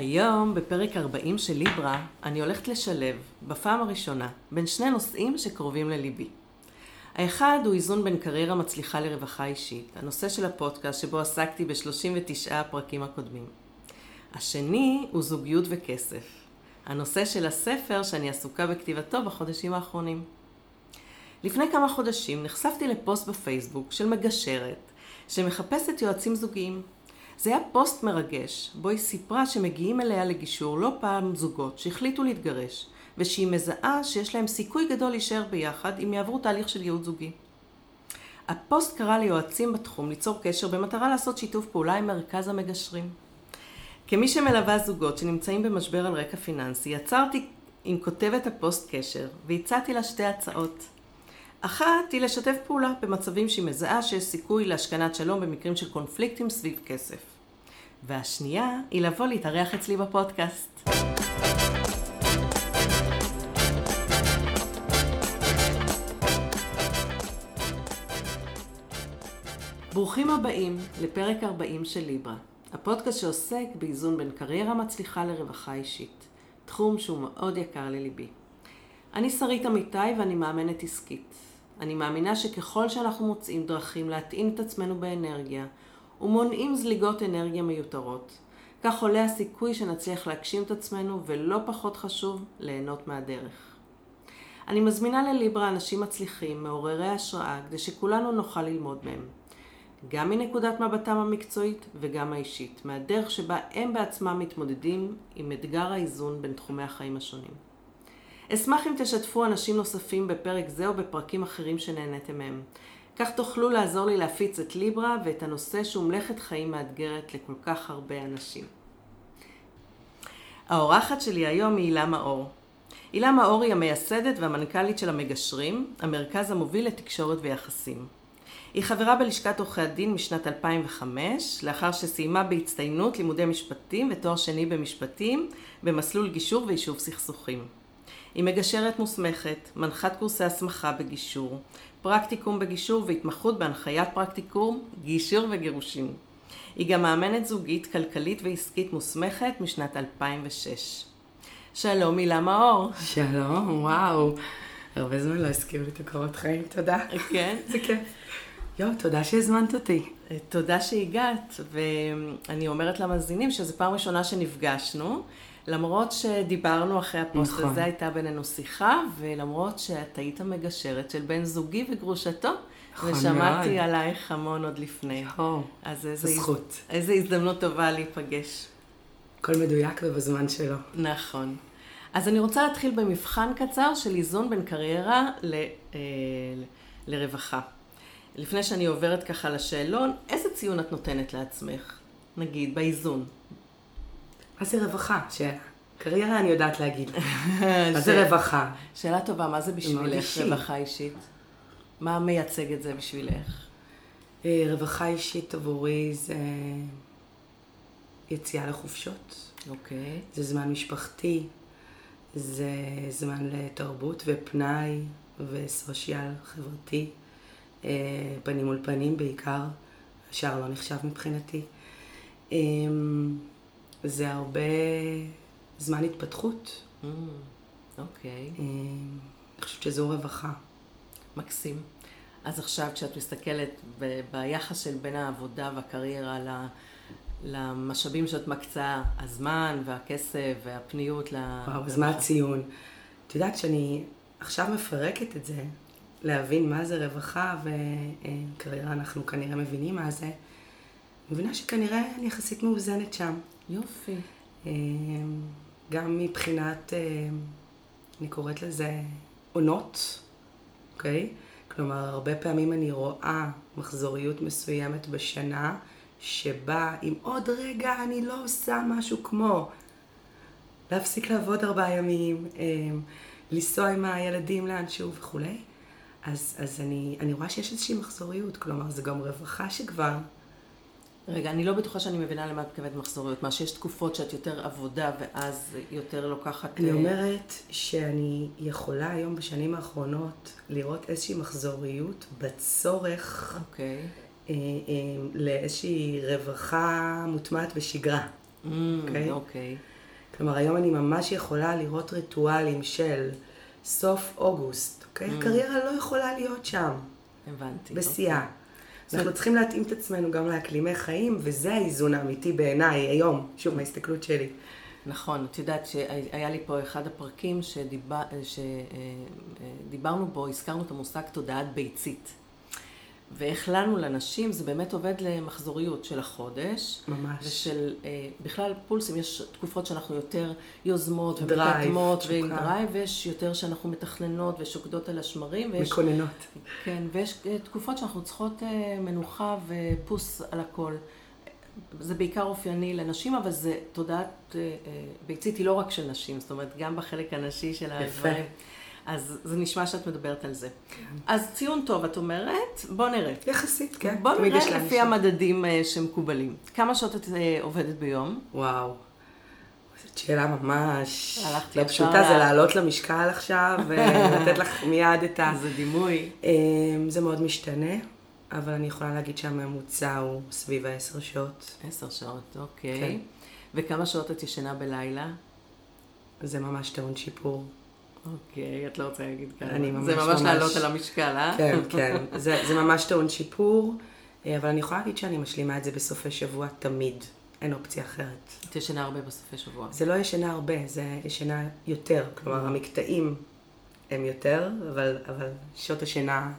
היום, בפרק 40 של ליברה, אני הולכת לשלב, בפעם הראשונה, בין שני נושאים שקרובים לליבי. האחד הוא איזון בין קריירה מצליחה לרווחה אישית, הנושא של הפודקאסט שבו עסקתי ב-39 הפרקים הקודמים. השני הוא זוגיות וכסף, הנושא של הספר שאני עסוקה בכתיבתו בחודשים האחרונים. לפני כמה חודשים נחשפתי לפוסט בפייסבוק של מגשרת שמחפשת יועצים זוגיים. זה היה פוסט מרגש, בו היא סיפרה שמגיעים אליה לגישור לא פעם זוגות שהחליטו להתגרש, ושהיא מזהה שיש להם סיכוי גדול להישאר ביחד אם יעברו תהליך של ייעוץ זוגי. הפוסט קרא ליועצים בתחום ליצור קשר במטרה לעשות שיתוף פעולה עם מרכז המגשרים. כמי שמלווה זוגות שנמצאים במשבר על רקע פיננסי, יצרתי עם כותבת הפוסט קשר והצעתי לה שתי הצעות. אחת היא לשתף פעולה במצבים שהיא מזהה שיש סיכוי להשכנת שלום במקרים של קונפליקטים סביב כסף. והשנייה היא לבוא להתארח אצלי בפודקאסט. ברוכים הבאים לפרק 40 של ליברה, הפודקאסט שעוסק באיזון בין קריירה מצליחה לרווחה אישית, תחום שהוא מאוד יקר לליבי. אני שרית אמיתי ואני מאמנת עסקית. אני מאמינה שככל שאנחנו מוצאים דרכים להטעין את עצמנו באנרגיה ומונעים זליגות אנרגיה מיותרות, כך עולה הסיכוי שנצליח להגשים את עצמנו ולא פחות חשוב, ליהנות מהדרך. אני מזמינה לליברה אנשים מצליחים, מעוררי השראה, כדי שכולנו נוכל ללמוד מהם. גם מנקודת מבטם המקצועית וגם האישית, מהדרך שבה הם בעצמם מתמודדים עם אתגר האיזון בין תחומי החיים השונים. אשמח אם תשתפו אנשים נוספים בפרק זה או בפרקים אחרים שנהניתם מהם. כך תוכלו לעזור לי להפיץ את ליברה ואת הנושא שהוא מלאכת חיים מאתגרת לכל כך הרבה אנשים. האורחת שלי היום היא הילה מאור. הילה מאור היא המייסדת והמנכ"לית של המגשרים, המרכז המוביל לתקשורת ויחסים. היא חברה בלשכת עורכי הדין משנת 2005, לאחר שסיימה בהצטיינות לימודי משפטים ותואר שני במשפטים במסלול גישור ויישוב סכסוכים. היא מגשרת מוסמכת, מנחת קורסי הסמכה בגישור, פרקטיקום בגישור והתמחות בהנחיית פרקטיקום, גישור וגירושים. היא גם מאמנת זוגית, כלכלית ועסקית מוסמכת משנת 2006. שלום הילה מאור. שלום, וואו. הרבה זמן לא הזכירו לי את הקורות חיים, תודה. כן? זה כיף. יואו, תודה שהזמנת אותי. תודה שהגעת, ואני אומרת למאזינים שזו פעם ראשונה שנפגשנו. למרות שדיברנו אחרי הפוסט נכון. הזה, הייתה בינינו שיחה, ולמרות שאת היית מגשרת של בן זוגי וגרושתו, נכון ושמעתי מאוד. עלייך המון עוד לפני. נכון, אז איזה זכות. איזה הזדמנות טובה להיפגש. הכל מדויק ובזמן שלו. נכון. אז אני רוצה להתחיל במבחן קצר של איזון בין קריירה ל, אה, לרווחה. לפני שאני עוברת ככה לשאלון, איזה ציון את נותנת לעצמך? נגיד, באיזון. מה זה רווחה? שאלה. קריירה אני יודעת להגיד. מה זה רווחה? שאלה טובה, מה זה בשבילך רווחה אישית? מה מייצג את זה בשבילך? אה, רווחה אישית עבורי זה יציאה לחופשות. אוקיי. זה זמן משפחתי, זה זמן לתרבות ופנאי וסושיאל חברתי, אה, פנים מול פנים בעיקר, השאר לא נחשב מבחינתי. זה הרבה זמן התפתחות. Mm, אוקיי. Mm, okay. אני חושבת שזו רווחה. מקסים. אז עכשיו כשאת מסתכלת ב- ביחס של בין העבודה והקריירה למשאבים שאת מקצה, הזמן והכסף והפניות ל... וואו, אז מה הציון? את יודעת שאני עכשיו מפרקת את זה, להבין מה זה רווחה וקריירה, אנחנו כנראה מבינים מה זה. מבינה שכנראה אני יחסית מאוזנת שם. יופי. אמ, גם מבחינת, אמ, אני קוראת לזה עונות, אוקיי? כלומר, הרבה פעמים אני רואה מחזוריות מסוימת בשנה, שבה אם עוד רגע אני לא עושה משהו כמו להפסיק לעבוד ארבעה ימים, אמ, לנסוע עם הילדים לאנשהו וכולי, אז, אז אני, אני רואה שיש איזושהי מחזוריות, כלומר, זה גם רווחה שכבר רגע, אני לא בטוחה שאני מבינה למה את מתכוונת מחזוריות. מה, שיש תקופות שאת יותר עבודה ואז יותר לוקחת... אני אה, אומרת שאני יכולה היום בשנים האחרונות לראות איזושהי מחזוריות בצורך אוקיי. אה, אה, לאיזושהי רווחה מוטמעת בשגרה. אוקיי. אוקיי. כלומר, היום אני ממש יכולה לראות ריטואלים של סוף אוגוסט, אוקיי? הקריירה לא יכולה להיות שם. הבנתי. בשיאה. אוקיי. אנחנו צריכים להתאים את עצמנו גם לאקלימי חיים, וזה האיזון האמיתי בעיניי היום, שוב, מההסתכלות שלי. נכון, את יודעת שהיה לי פה אחד הפרקים שדיבר, שדיברנו בו, הזכרנו את המושג תודעת ביצית. ואיך לנו, לנשים, זה באמת עובד למחזוריות של החודש. ממש. ושל, אה, בכלל פולסים, יש תקופות שאנחנו יותר יוזמות ומקדמות תשוקה. ועם drive, ויש יותר שאנחנו מתכננות ושוקדות על השמרים. ויש, מקננות. כן, ויש אה, תקופות שאנחנו צריכות אה, מנוחה ופוס על הכל. זה בעיקר אופייני לנשים, אבל זה תודעת אה, אה, ביצית היא לא רק של נשים, זאת אומרת, גם בחלק הנשי של הדברים. אז זה נשמע שאת מדברת על זה. אז ציון טוב, את אומרת, בוא נראה. יחסית, כן. בוא נראה. לפי המדדים אה, שמקובלים. כמה שעות את אה, עובדת ביום? וואו. זאת שאלה ממש לא פשוטה, זה לעלות למשקל עכשיו ולתת לך מיד את ה... זה דימוי. זה מאוד משתנה, אבל אני יכולה להגיד שהממוצע הוא סביב העשר שעות. עשר שעות, אוקיי. כן. וכמה שעות את ישנה בלילה? זה ממש טעון שיפור. אוקיי, את לא רוצה להגיד כמה. אני ממש זה ממש ממש- לעלות על המשקל, אה? כן, כן. זה, זה ממש טעון שיפור, אה, אבל אני יכולה להגיד שאני משלימה את זה בסופי שבוע תמיד. אין אופציה אחרת. את ישנה הרבה בסופי שבוע. זה לא ישנה הרבה, זה ישנה יותר. כלומר, המקטעים הם יותר, אבל, אבל שעות השינה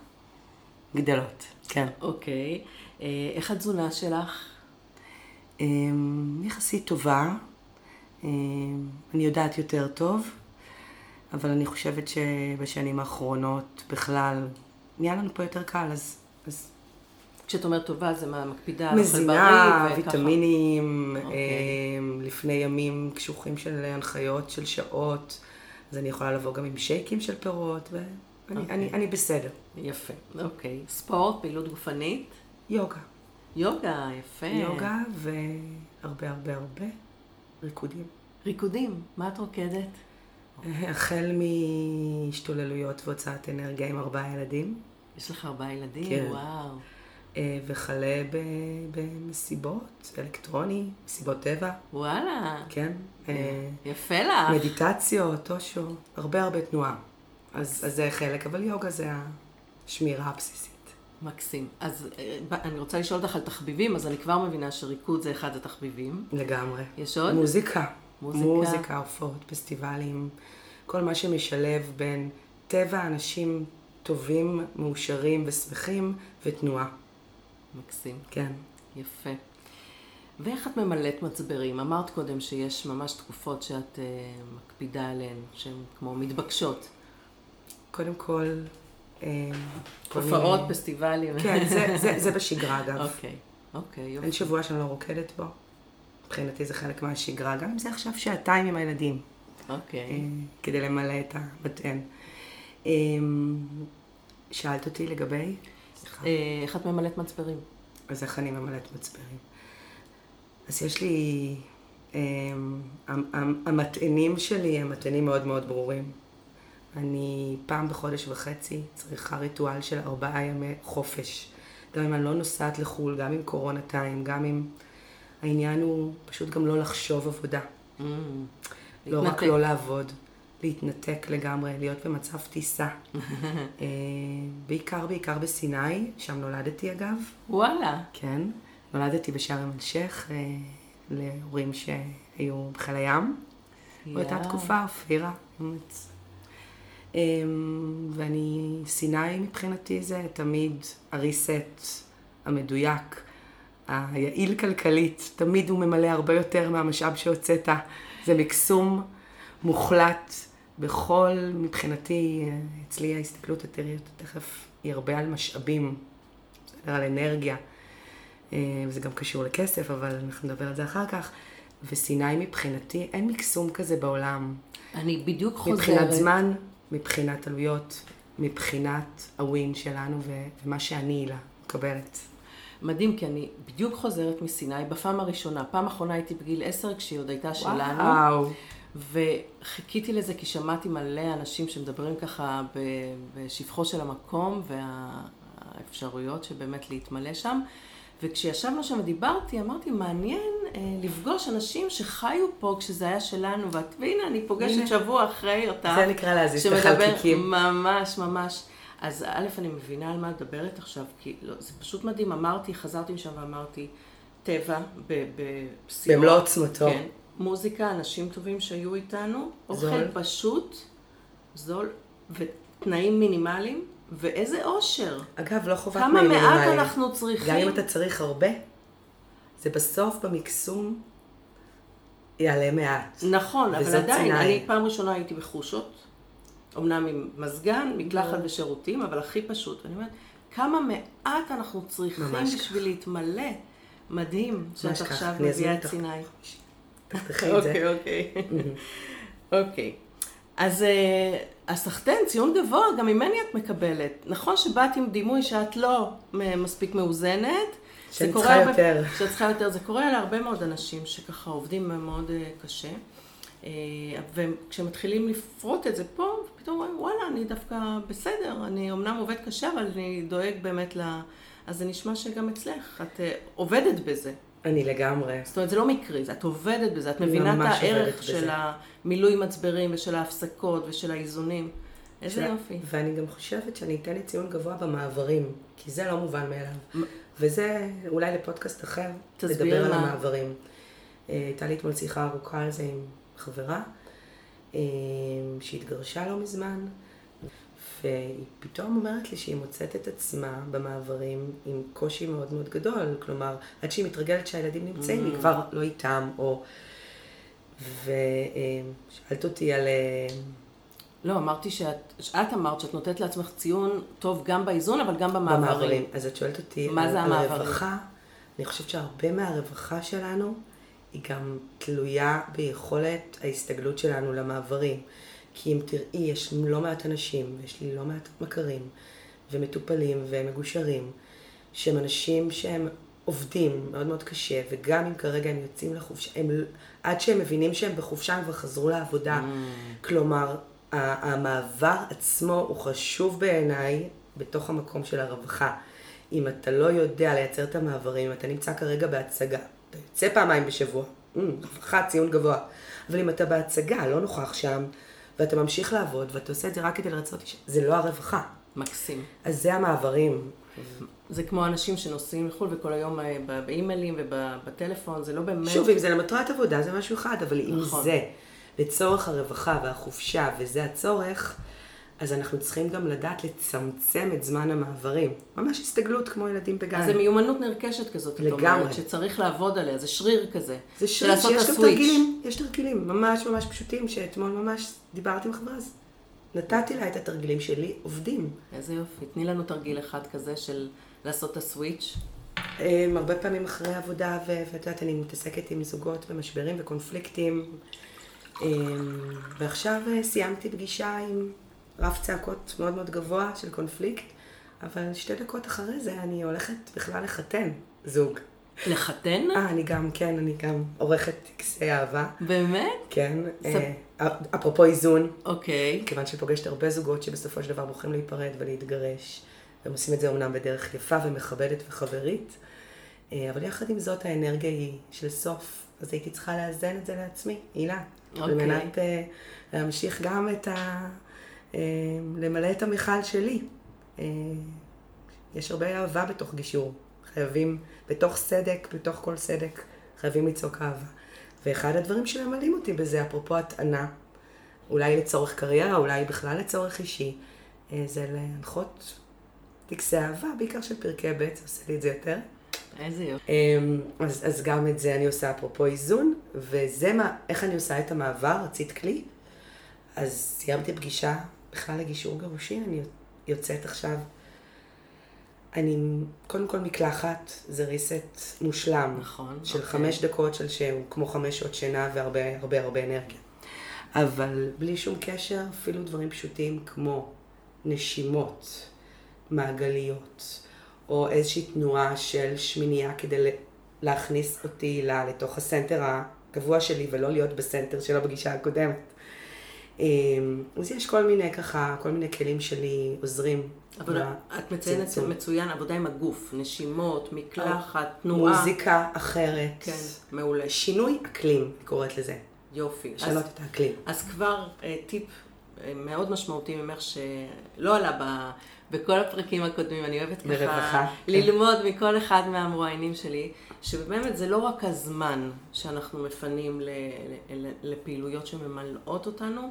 גדלות. כן. אוקיי. אה, איך התזונה שלך? אמ, יחסית טובה. אמ, אני יודעת יותר טוב, אבל אני חושבת שבשנים האחרונות בכלל נהיה לנו פה יותר קל, אז, אז כשאת אומרת טובה, זה מה, מקפידה על אוכל מזינה, בריא וככה? ויטמינים, אוקיי. אמ, לפני ימים קשוחים של הנחיות, של שעות, אז אני יכולה לבוא גם עם שייקים של פירות, ואני אוקיי. אני, אני בסדר. יפה, אוקיי. ספורט, פעילות גופנית? יוגה. יוגה, יפה. יוגה והרבה הרבה הרבה ריקודים. ריקודים, מה את רוקדת? החל מהשתוללויות והוצאת אנרגיה עם ארבעה ילדים, יש לך ארבעה ילדים? כן. וואו. אה, וכלה ב- במסיבות, אלקטרוני, מסיבות טבע, וואלה. כן. אה, יפה לך. מדיטציות, אושו, הרבה הרבה תנועה. אז, אז זה חלק, אבל יוגה זה השמירה הבסיסית. מקסים. אז אה, אני רוצה לשאול אותך על תחביבים, אז אני כבר מבינה שריקוד זה אחד התחביבים. לגמרי. יש עוד? מוזיקה. מוזיקה. מוזיקה, הופעות, פסטיבלים, כל מה שמשלב בין טבע, אנשים טובים, מאושרים ושמחים, ותנועה. מקסים. כן. יפה. ואיך את ממלאת מצברים? אמרת קודם שיש ממש תקופות שאת אה, מקפידה עליהן, שהן כמו מתבקשות. קודם כל... אה, הופעות, פסטיבלים. כן, זה, זה, זה בשגרה אגב. אוקיי, אוקיי, יופי. אין שבוע שאני לא רוקדת בו. מבחינתי זה חלק מהשגרה, גם אם זה עכשיו שעתיים עם הילדים, אה, אוקיי. כדי למלא את המטען. אה, שאלת אותי לגבי? אה, איך את ממלאת מצברים? אז איך אני ממלאת מצברים? אז יש לי... המ- המ- המטענים שלי הם מטענים מאוד מאוד ברורים. אני פעם בחודש וחצי צריכה ריטואל של ארבעה ימי חופש. גם אם אני לא נוסעת לחו"ל, גם עם קורונה טיים, גם אם... העניין הוא פשוט גם לא לחשוב עבודה. Mm, לא רק. לא לעבוד, להתנתק לגמרי, להיות במצב טיסה. אה, בעיקר, בעיקר בסיני, שם נולדתי אגב. וואלה. כן, נולדתי בשארם א-שייח אה, להורים שהיו בחיל הים. באותה. תקופה, אופירה. אמ, ואני, סיני מבחינתי זה תמיד הריסט המדויק, היעיל כלכלית, תמיד הוא ממלא הרבה יותר מהמשאב שהוצאת. זה מקסום מוחלט בכל, מבחינתי, אצלי ההסתכלות, אותה תכף, היא הרבה על משאבים, בסדר, על אנרגיה. אה, וזה גם קשור לכסף, אבל אנחנו נדבר על זה אחר כך. וסיני מבחינתי, אין מקסום כזה בעולם. אני בדיוק חוזרת. מבחינת זמן, מבחינת עלויות, מבחינת הווין שלנו ומה שאני הילה מקבלת. מדהים, כי אני בדיוק חוזרת מסיני בפעם הראשונה. פעם אחרונה הייתי בגיל עשר, כשהיא עוד הייתה שלנו. וואו. וחיכיתי לזה כי שמעתי מלא אנשים שמדברים ככה בשבחו של המקום והאפשרויות שבאמת להתמלא שם. וכשישבנו שם ודיברתי, אמרתי, מעניין אה, לפגוש אנשים שחיו פה כשזה היה שלנו, ואת- והנה, אני פוגשת הנה. שבוע אחרי אותה. זה נקרא להזיז את שמדבר- החלקיקים. ממש, ממש. אז א', אני מבינה על מה את מדברת עכשיו, כי לא, זה פשוט מדהים. אמרתי, חזרתי משם ואמרתי, טבע, ב- בשיאו. במלוא עוצמתו. כן. מוזיקה, אנשים טובים שהיו איתנו, אוכל זול. פשוט, זול, ותנאים מינימליים, ואיזה אושר. אגב, לא חובת כמה תנאים מעט מינימליים. אנחנו צריכים. גם אם אתה צריך הרבה, זה בסוף במקסום יעלה מעט. נכון, אבל עדיין, ציני. אני פעם ראשונה הייתי בחושות, אמנם עם מזגן, מקלחת ושירותים, אבל הכי פשוט. אני אומרת, כמה מעט אנחנו צריכים בשביל להתמלא. מדהים שאת. עכשיו מביאה את. סיני. תחתכי את זה. אוקיי, אוקיי. אוקיי. אז אה, הסחטיין, ציון גבוה, גם ממני את מקבלת. נכון שבאת עם דימוי שאת לא מספיק מאוזנת. קורה צריכה יותר. שאת צריכה יותר. זה קורה להרבה מאוד אנשים שככה עובדים מאוד אה, קשה. אה, וכשמתחילים לפרוט את זה פה, פתאום אומרים, וואלה, אני דווקא בסדר, אני אמנם עובד קשה, אבל אני דואג באמת ל... אז זה נשמע שגם אצלך, את אה, עובדת בזה. אני לגמרי. זאת אומרת, זה לא מקרי, את עובדת בזה, את מבינה את הערך בזה. של המילוי מצברים ושל ההפסקות ושל האיזונים. איזה יופי. ואני גם חושבת שאני אתן לי ציון גבוה במעברים, כי זה לא מובן מאליו. וזה אולי לפודקאסט אחר, לדבר על מה. המעברים. אה, הייתה לי אתמול שיחה ארוכה על זה עם חברה, אה, שהתגרשה לא מזמן, והיא פתאום אומרת לי שהיא מוצאת את עצמה במעברים עם קושי מאוד מאוד גדול. כלומר, עד שהיא מתרגלת שהילדים נמצאים, היא Mm. כבר לא איתם, או... ושאלת אותי על... אה, לא, אמרתי שאת, שאת אמרת שאת נותנת לעצמך ציון טוב גם באיזון, אבל גם במעברים. במעברים. אז את שואלת אותי מה על, זה על המעברים? הרווחה. אני חושבת שהרבה מהרווחה שלנו היא גם תלויה ביכולת ההסתגלות שלנו למעברים. כי אם תראי, יש לא מעט אנשים, ויש לי לא מעט מכרים, ומטופלים ומגושרים, שהם אנשים שהם עובדים מאוד מאוד קשה, וגם אם כרגע הם יוצאים לחופשה, הם, עד שהם מבינים שהם בחופשה הם כבר חזרו לעבודה. Mm. כלומר, המעבר עצמו הוא חשוב בעיניי בתוך המקום של הרווחה. אם אתה לא יודע לייצר את המעברים, אם אתה נמצא כרגע בהצגה, אתה יוצא פעמיים בשבוע, רווחה, ציון גבוה. אבל אם אתה בהצגה, לא נוכח שם, ואתה ממשיך לעבוד, ואתה עושה את זה רק כדי לרצות אישה, זה לא הרווחה. מקסים. אז זה המעברים. זה כמו אנשים שנוסעים לחו"ל וכל היום אה, באימיילים ובטלפון, זה לא באמת... שוב, אם זה למטרת עבודה, זה משהו אחד, אבל אם נכון. זה לצורך הרווחה והחופשה, וזה הצורך, אז אנחנו צריכים גם לדעת לצמצם את זמן המעברים. ממש הסתגלות כמו ילדים בגן. אז זה מיומנות נרכשת כזאת, את לגמרי. אומרת, שצריך לעבוד עליה, זה שריר כזה. זה לעשות שיש גם. תרגילים, יש תרגילים ממש ממש פשוטים, שאתמול ממש דיברתי עם חברה, אז נתתי לה את התרגילים שלי, עובדים. איזה יופי. תני לנו תרגיל אחד כזה של לעשות את הסוויץ'. הם, הרבה פעמים אחרי עבודה, ואת יודעת, אני מתעסקת עם זוגות ומשברים וקונפליקטים. הם, ועכשיו אה, סיימתי פגישה עם רף צעקות מאוד מאוד גבוה של קונפליקט, אבל שתי דקות אחרי זה אני הולכת בכלל לחתן זוג. לחתן? אה, אני גם, כן, אני גם עורכת טקסי אהבה. באמת? כן. ספ- אה, אפרופו איזון, אוקיי. כיוון שפוגשת הרבה זוגות שבסופו של דבר בוחרים להיפרד ולהתגרש, והם עושים את זה אומנם בדרך יפה ומכבדת וחברית, אה, אבל יחד עם זאת האנרגיה היא של סוף, אז הייתי צריכה לאזן את זה לעצמי, הילה, אוקיי. על מנת אה, להמשיך גם את ה... אה, למלא את המכל שלי. אה, יש הרבה אהבה בתוך גישור, חייבים, בתוך סדק, בתוך כל סדק, חייבים לצעוק אהבה. ואחד הדברים שממלאים אותי בזה, אפרופו הטענה, אולי לצורך קריירה, אולי בכלל לצורך אישי, אה, זה להנחות טקסי אהבה, בעיקר של פרקי ב', זה עושה לי את זה יותר. איזה יופי. אמ, אז, אז גם את זה אני עושה אפרופו איזון, וזה מה, איך אני עושה את המעבר, רצית כלי? אז סיימתי פגישה בכלל לגישור גירושין, אני יוצאת עכשיו. אני, קודם כל מקלחת, זה ריסט מושלם. נכון, של אוקיי. חמש דקות של שהוא כמו חמש שעות שינה והרבה הרבה הרבה אנרגיה. אבל בלי שום קשר, אפילו דברים פשוטים כמו נשימות מעגליות, או איזושהי תנועה של שמינייה כדי להכניס אותי לתוך הסנטר הקבוע שלי ולא להיות בסנטר של הפגישה הקודמת. אמ, אז יש כל מיני ככה, כל מיני כלים שלי עוזרים. עבודה, את מציינת. מצוין, עבודה עם הגוף, נשימות, מקלחת, תנועה. מוזיקה אחרת. כן, מעולה. שינוי אקלים, אני קוראת לזה. יופי. לשנות את האקלים. אז כבר אה, טיפ אה, מאוד משמעותי ממך שלא עלה ב, בכל הפרקים הקודמים, אני אוהבת ככה כן. ללמוד מכל אחד מהמרואיינים שלי, שבאמת זה לא רק הזמן שאנחנו מפנים לפעילויות שממלאות אותנו,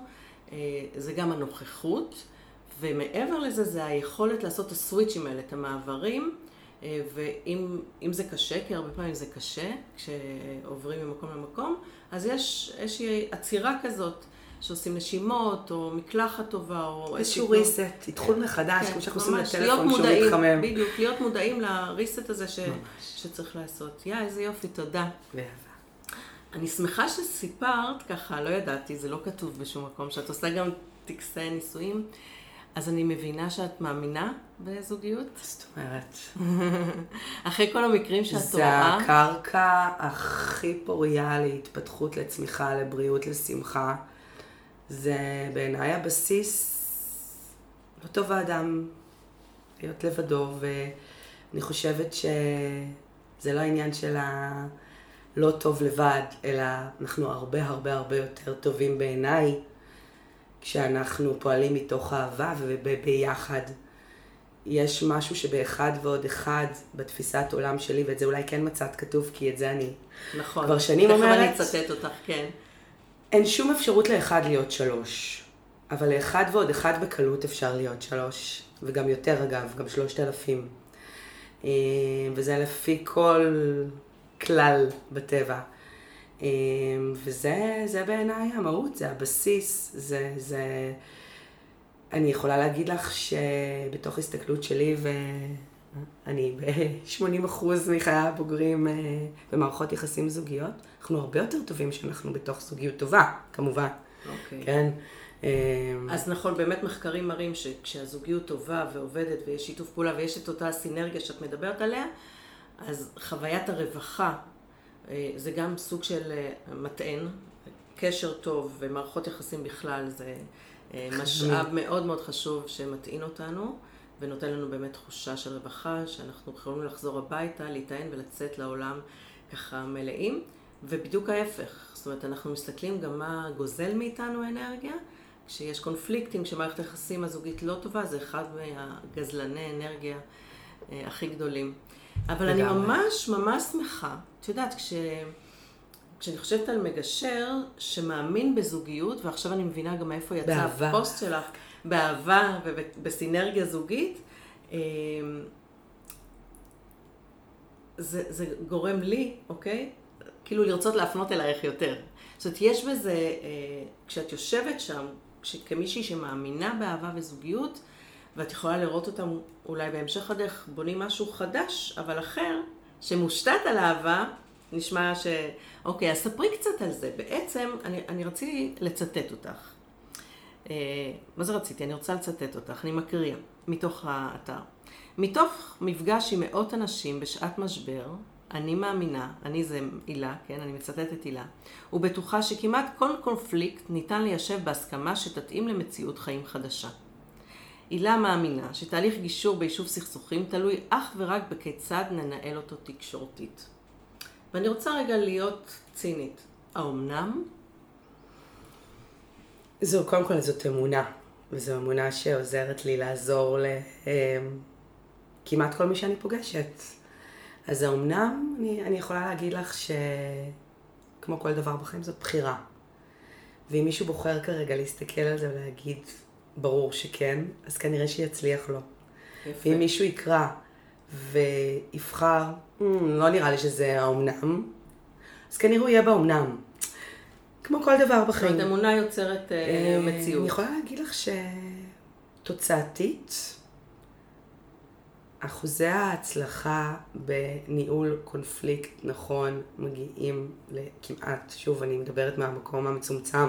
אה, זה גם הנוכחות, ומעבר לזה זה היכולת לעשות את הסוויצ'ים האלה, את המעברים. אה, ואם אם זה קשה, כי הרבה פעמים זה קשה, כשעוברים ממקום למקום, אז יש איזושהי עצירה כזאת, שעושים נשימות, או מקלחת טובה, או איזשהו reset, אתחול מחדש, כמו שאנחנו עושים כן, לטלפון שהוא מתחמם. בדיוק, להיות מודעים לריסט הזה. שצריך לעשות. יא, איזה יופי, תודה. אני שמחה שסיפרת, ככה, לא ידעתי, זה לא כתוב בשום מקום, שאת עושה גם טקסי נישואים, אז אני מבינה שאת מאמינה בזוגיות? זאת אומרת, אחרי כל המקרים שאת זה רואה, הקרקע הכי פוריה להתפתחות, לצמיחה, לבריאות, לשמחה. זה בעיניי הבסיס לא טוב האדם להיות לבדו, ואני חושבת שזה לא העניין של הלא טוב לבד, אלא אנחנו הרבה הרבה הרבה יותר טובים בעיניי כשאנחנו פועלים מתוך אהבה וביחד. יש משהו שבאחד ועוד אחד בתפיסת עולם שלי, ואת זה אולי כן מצאת כתוב, כי את זה אני נכון, כבר שנים תכף אומרת- אני אצטט אותך, כן. אין שום אפשרות לאחד להיות שלוש, אבל לאחד ועוד אחד בקלות אפשר להיות שלוש, וגם יותר אגב, גם שלושת אלפים. אה, וזה לפי כל כלל בטבע. אה, וזה זה בעיניי המהות, זה הבסיס, זה, זה... אני יכולה להגיד לך שבתוך הסתכלות שלי, ואני ב-80% מחיי הבוגרים אה, במערכות יחסים זוגיות, אנחנו הרבה יותר טובים שאנחנו בתוך זוגיות טובה, כמובן, אוקיי. כן? אה, אז נכון, באמת מחקרים מראים שכשהזוגיות טובה ועובדת ויש שיתוף פעולה ויש את אותה סינרגיה שאת מדברת עליה, אז חוויית הרווחה אה, זה גם סוג של אה, מטען, קשר טוב ומערכות יחסים בכלל זה אה, משאב מאוד מאוד חשוב שמטעין אותנו ונותן לנו באמת תחושה של רווחה, שאנחנו יכולים לחזור הביתה, להיטען ולצאת לעולם ככה מלאים, ובדיוק ההפך, זאת אומרת אנחנו מסתכלים גם מה גוזל מאיתנו אנרגיה, כשיש קונפליקטים, כשמערכת היחסים הזוגית לא טובה, זה אחד מהגזלני אנרגיה אה, הכי גדולים. אבל אני. ממש ממש שמחה, את יודעת, כש... כשאני חושבת על מגשר שמאמין בזוגיות, ועכשיו אני מבינה גם מאיפה יצא באהבה. הפוסט שלך, באהבה ובסינרגיה זוגית, אה, זה, זה גורם לי, אוקיי? כאילו לרצות להפנות אלייך יותר. זאת אומרת, יש בזה, אה, כשאת יושבת שם, כמישהי שמאמינה באהבה וזוגיות, ואת יכולה לראות אותם אולי בהמשך הדרך בונים משהו חדש, אבל אחר, שמושתת על אהבה, נשמע ש... אוקיי, אז ספרי קצת על זה. בעצם, אני, אני רציתי לצטט אותך. אה, מה זה רציתי? אני רוצה לצטט אותך. אני מקריאה מתוך האתר. מתוך מפגש עם מאות אנשים בשעת משבר, אני מאמינה, אני זה הילה, כן, אני מצטטת הילה, ובטוחה שכמעט כל קונפליקט ניתן ליישב בהסכמה שתתאים למציאות חיים חדשה. הילה מאמינה שתהליך גישור ביישוב סכסוכים תלוי אך ורק בכיצד ננהל אותו תקשורתית. ואני רוצה רגע להיות צינית. האומנם? זו, קודם כל זאת אמונה, וזו אמונה שעוזרת לי לעזור לכמעט כל מי שאני פוגשת. אז האומנם, אני, אני יכולה להגיד לך שכמו כל דבר בחיים זאת בחירה. ואם מישהו בוחר כרגע להסתכל על זה ולהגיד, ברור שכן, אז כנראה שיצליח לו. יפה. ואם מישהו יקרא ויבחר, "מ, לא נראה לי שזה האומנם, אז כנראה הוא יהיה באומנם. כמו כל דבר זאת בחיים. אומרת, אמונה יוצרת אה, אה, מציאות. אני יכולה להגיד לך שתוצאתית, אחוזי ההצלחה בניהול קונפליקט נכון מגיעים לכמעט, שוב, אני מדברת מהמקום המצומצם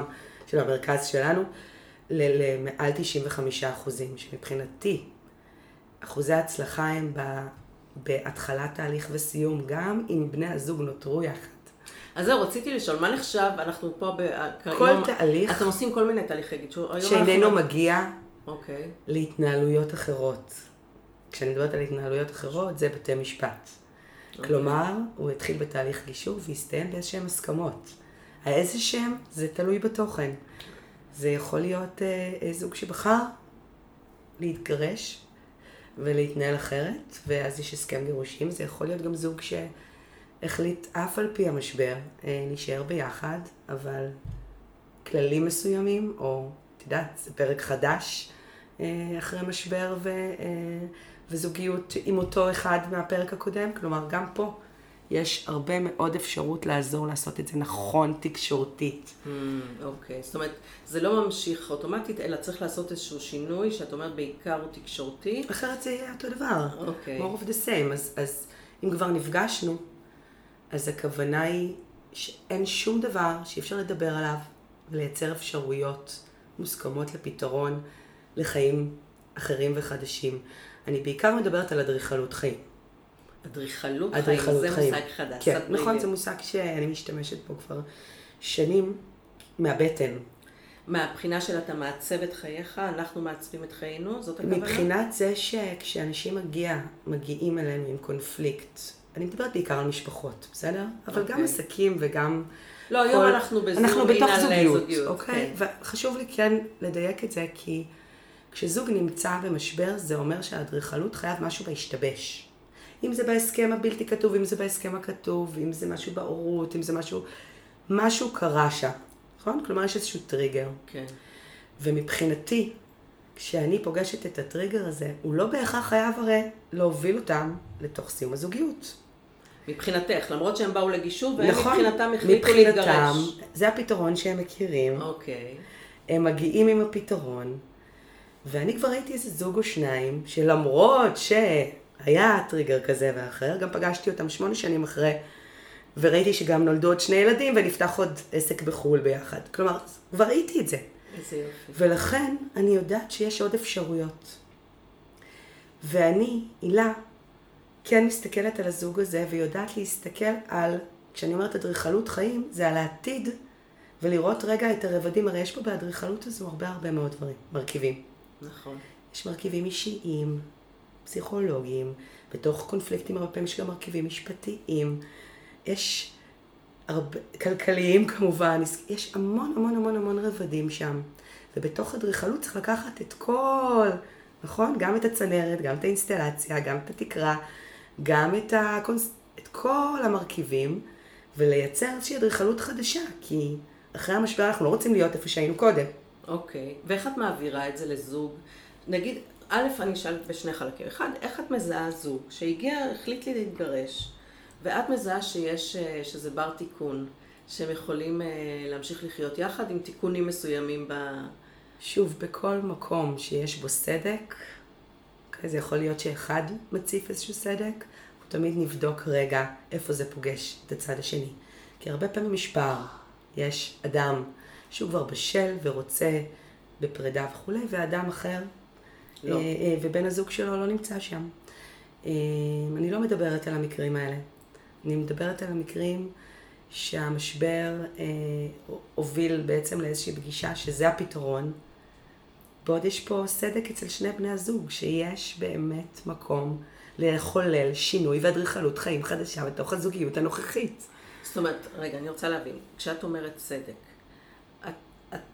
של המרכז שלנו, למעל 95 אחוזים, שמבחינתי אחוזי ההצלחה הם ב- בהתחלת תהליך וסיום, גם אם בני הזוג נותרו יחד. אז זהו, רציתי לשאול, מה נחשב, אנחנו פה ב... כל היום- תהליך אתם עושים כל מיני תהליכי גישור. שאיננו אנחנו- מגיע אוקיי. להתנהלויות אחרות. כשאני מדברת על התנהלויות אחרות, זה בתי משפט. כלומר, הוא התחיל בתהליך גישור והסתיים באיזשהם הסכמות. האיזה שהם, זה תלוי בתוכן. זה יכול להיות אה, אה, זוג שבחר להתגרש ולהתנהל אחרת, ואז יש הסכם גירושים. זה יכול להיות גם זוג שהחליט אף על פי המשבר אה, להישאר ביחד, אבל כללים מסוימים, או את יודעת, זה פרק חדש אה, אחרי משבר ו, אה, וזוגיות עם אותו אחד מהפרק הקודם. כלומר, גם פה יש הרבה מאוד אפשרות לעזור לעשות את זה נכון תקשורתית. Hmm, אוקיי, זאת אומרת, זה לא ממשיך אוטומטית, אלא צריך לעשות איזשהו שינוי, שאת אומרת בעיקר הוא תקשורתי. אחרת זה יהיה אותו דבר. אוקיי. more of the same. אז, אז אם כבר נפגשנו, אז הכוונה היא שאין שום דבר שאי אפשר לדבר עליו ולייצר אפשרויות מוסכמות לפתרון לחיים אחרים וחדשים. אני בעיקר מדברת על אדריכלות חיים. אדריכלות חיים, זה. מושג חדש. כן, נכון. זה מושג שאני משתמשת בו כבר שנים מהבטן. מהבחינה של אתה מעצב את חייך, אנחנו מעצבים את חיינו, זאת הכוונה? מבחינת זה שכשאנשים מגיע, מגיעים אלינו עם קונפליקט, אני מדברת בעיקר על משפחות, בסדר? אבל גם אוקיי. עסקים וגם... לא, היום כל- אנחנו בזום, אנחנו בתוך זוגיות, זוגיות, אוקיי? כן. וחשוב לי כן לדייק את זה, כי כשזוג נמצא במשבר, זה אומר שהאדריכלות חייב משהו להשתבש. אם זה בהסכם הבלתי כתוב, אם זה בהסכם הכתוב, אם זה משהו בהורות, אם זה משהו... משהו קרה שם, נכון? כלומר, יש איזשהו טריגר. כן. ומבחינתי, כשאני פוגשת את הטריגר הזה, הוא לא בהכרח חייב הרי להוביל אותם לתוך סיום הזוגיות. מבחינתך, למרות שהם באו לגישור, והם נכון, מבחינתם החליטו מבחינתם, להתגרש. זה הפתרון שהם מכירים, אוקיי. הם מגיעים עם הפתרון, ואני כבר ראיתי איזה זוג או שניים, שלמרות שהיה טריגר כזה ואחר, גם פגשתי אותם שמונה שנים אחרי, וראיתי שגם נולדו עוד שני ילדים, ונפתח עוד עסק בחו"ל ביחד. כלומר, כבר ראיתי את זה. איזה יופי. ולכן אני יודעת שיש עוד אפשרויות. ואני, הילה, כן מסתכלת על הזוג הזה ויודעת להסתכל על, כשאני אומרת אדריכלות חיים, זה על העתיד, ולראות רגע את הרבדים, הרי יש פה באדריכלות הזו הרבה הרבה מאוד דברים, מרכיבים. נכון. יש מרכיבים אישיים, פסיכולוגיים, בתוך קונפליקטים הרבה פעמים יש גם מרכיבים משפטיים, יש הרבה, כלכליים כמובן, יש המון המון המון המון רבדים שם. ובתוך אדריכלות צריך לקחת את כל, נכון? גם את הצנרת, גם את האינסטלציה, גם את התקרה, גם את, הקונס... את כל המרכיבים, ולייצר איזושהי אדריכלות חדשה, כי אחרי המשבר אנחנו לא רוצים להיות איפה שהיינו קודם. אוקיי. ואיך את מעבירה את זה לזוג? נגיד, א', אני אשאל בשני חלקים. אחד, איך את מזהה זוג שהגיע, החליט לי להתגרש, ואת מזהה שיש, אה, שזה בר תיקון, שהם יכולים אה, להמשיך לחיות יחד עם תיקונים מסוימים ב... שוב, בכל מקום שיש בו סדק, זה יכול להיות שאחד מציף איזשהו סדק, אנחנו תמיד נבדוק רגע איפה זה פוגש את הצד השני. כי הרבה פעמים יש פער. יש אדם שהוא כבר בשל ורוצה בפרידה וכולי, ואדם אחר, לא. אה, אה, ובן הזוג שלו לא נמצא שם. אה, אני לא מדברת על המקרים האלה. אני מדברת על המקרים שהמשבר הוביל בעצם לאיזושהי פגישה שזה הפתרון. בעוד יש פה סדק אצל שני בני הזוג, שיש באמת מקום לחולל שינוי ואדריכלות חיים חדשה בתוך הזוגיות הנוכחית. זאת אומרת, רגע, אני רוצה להבין. כשאת אומרת את,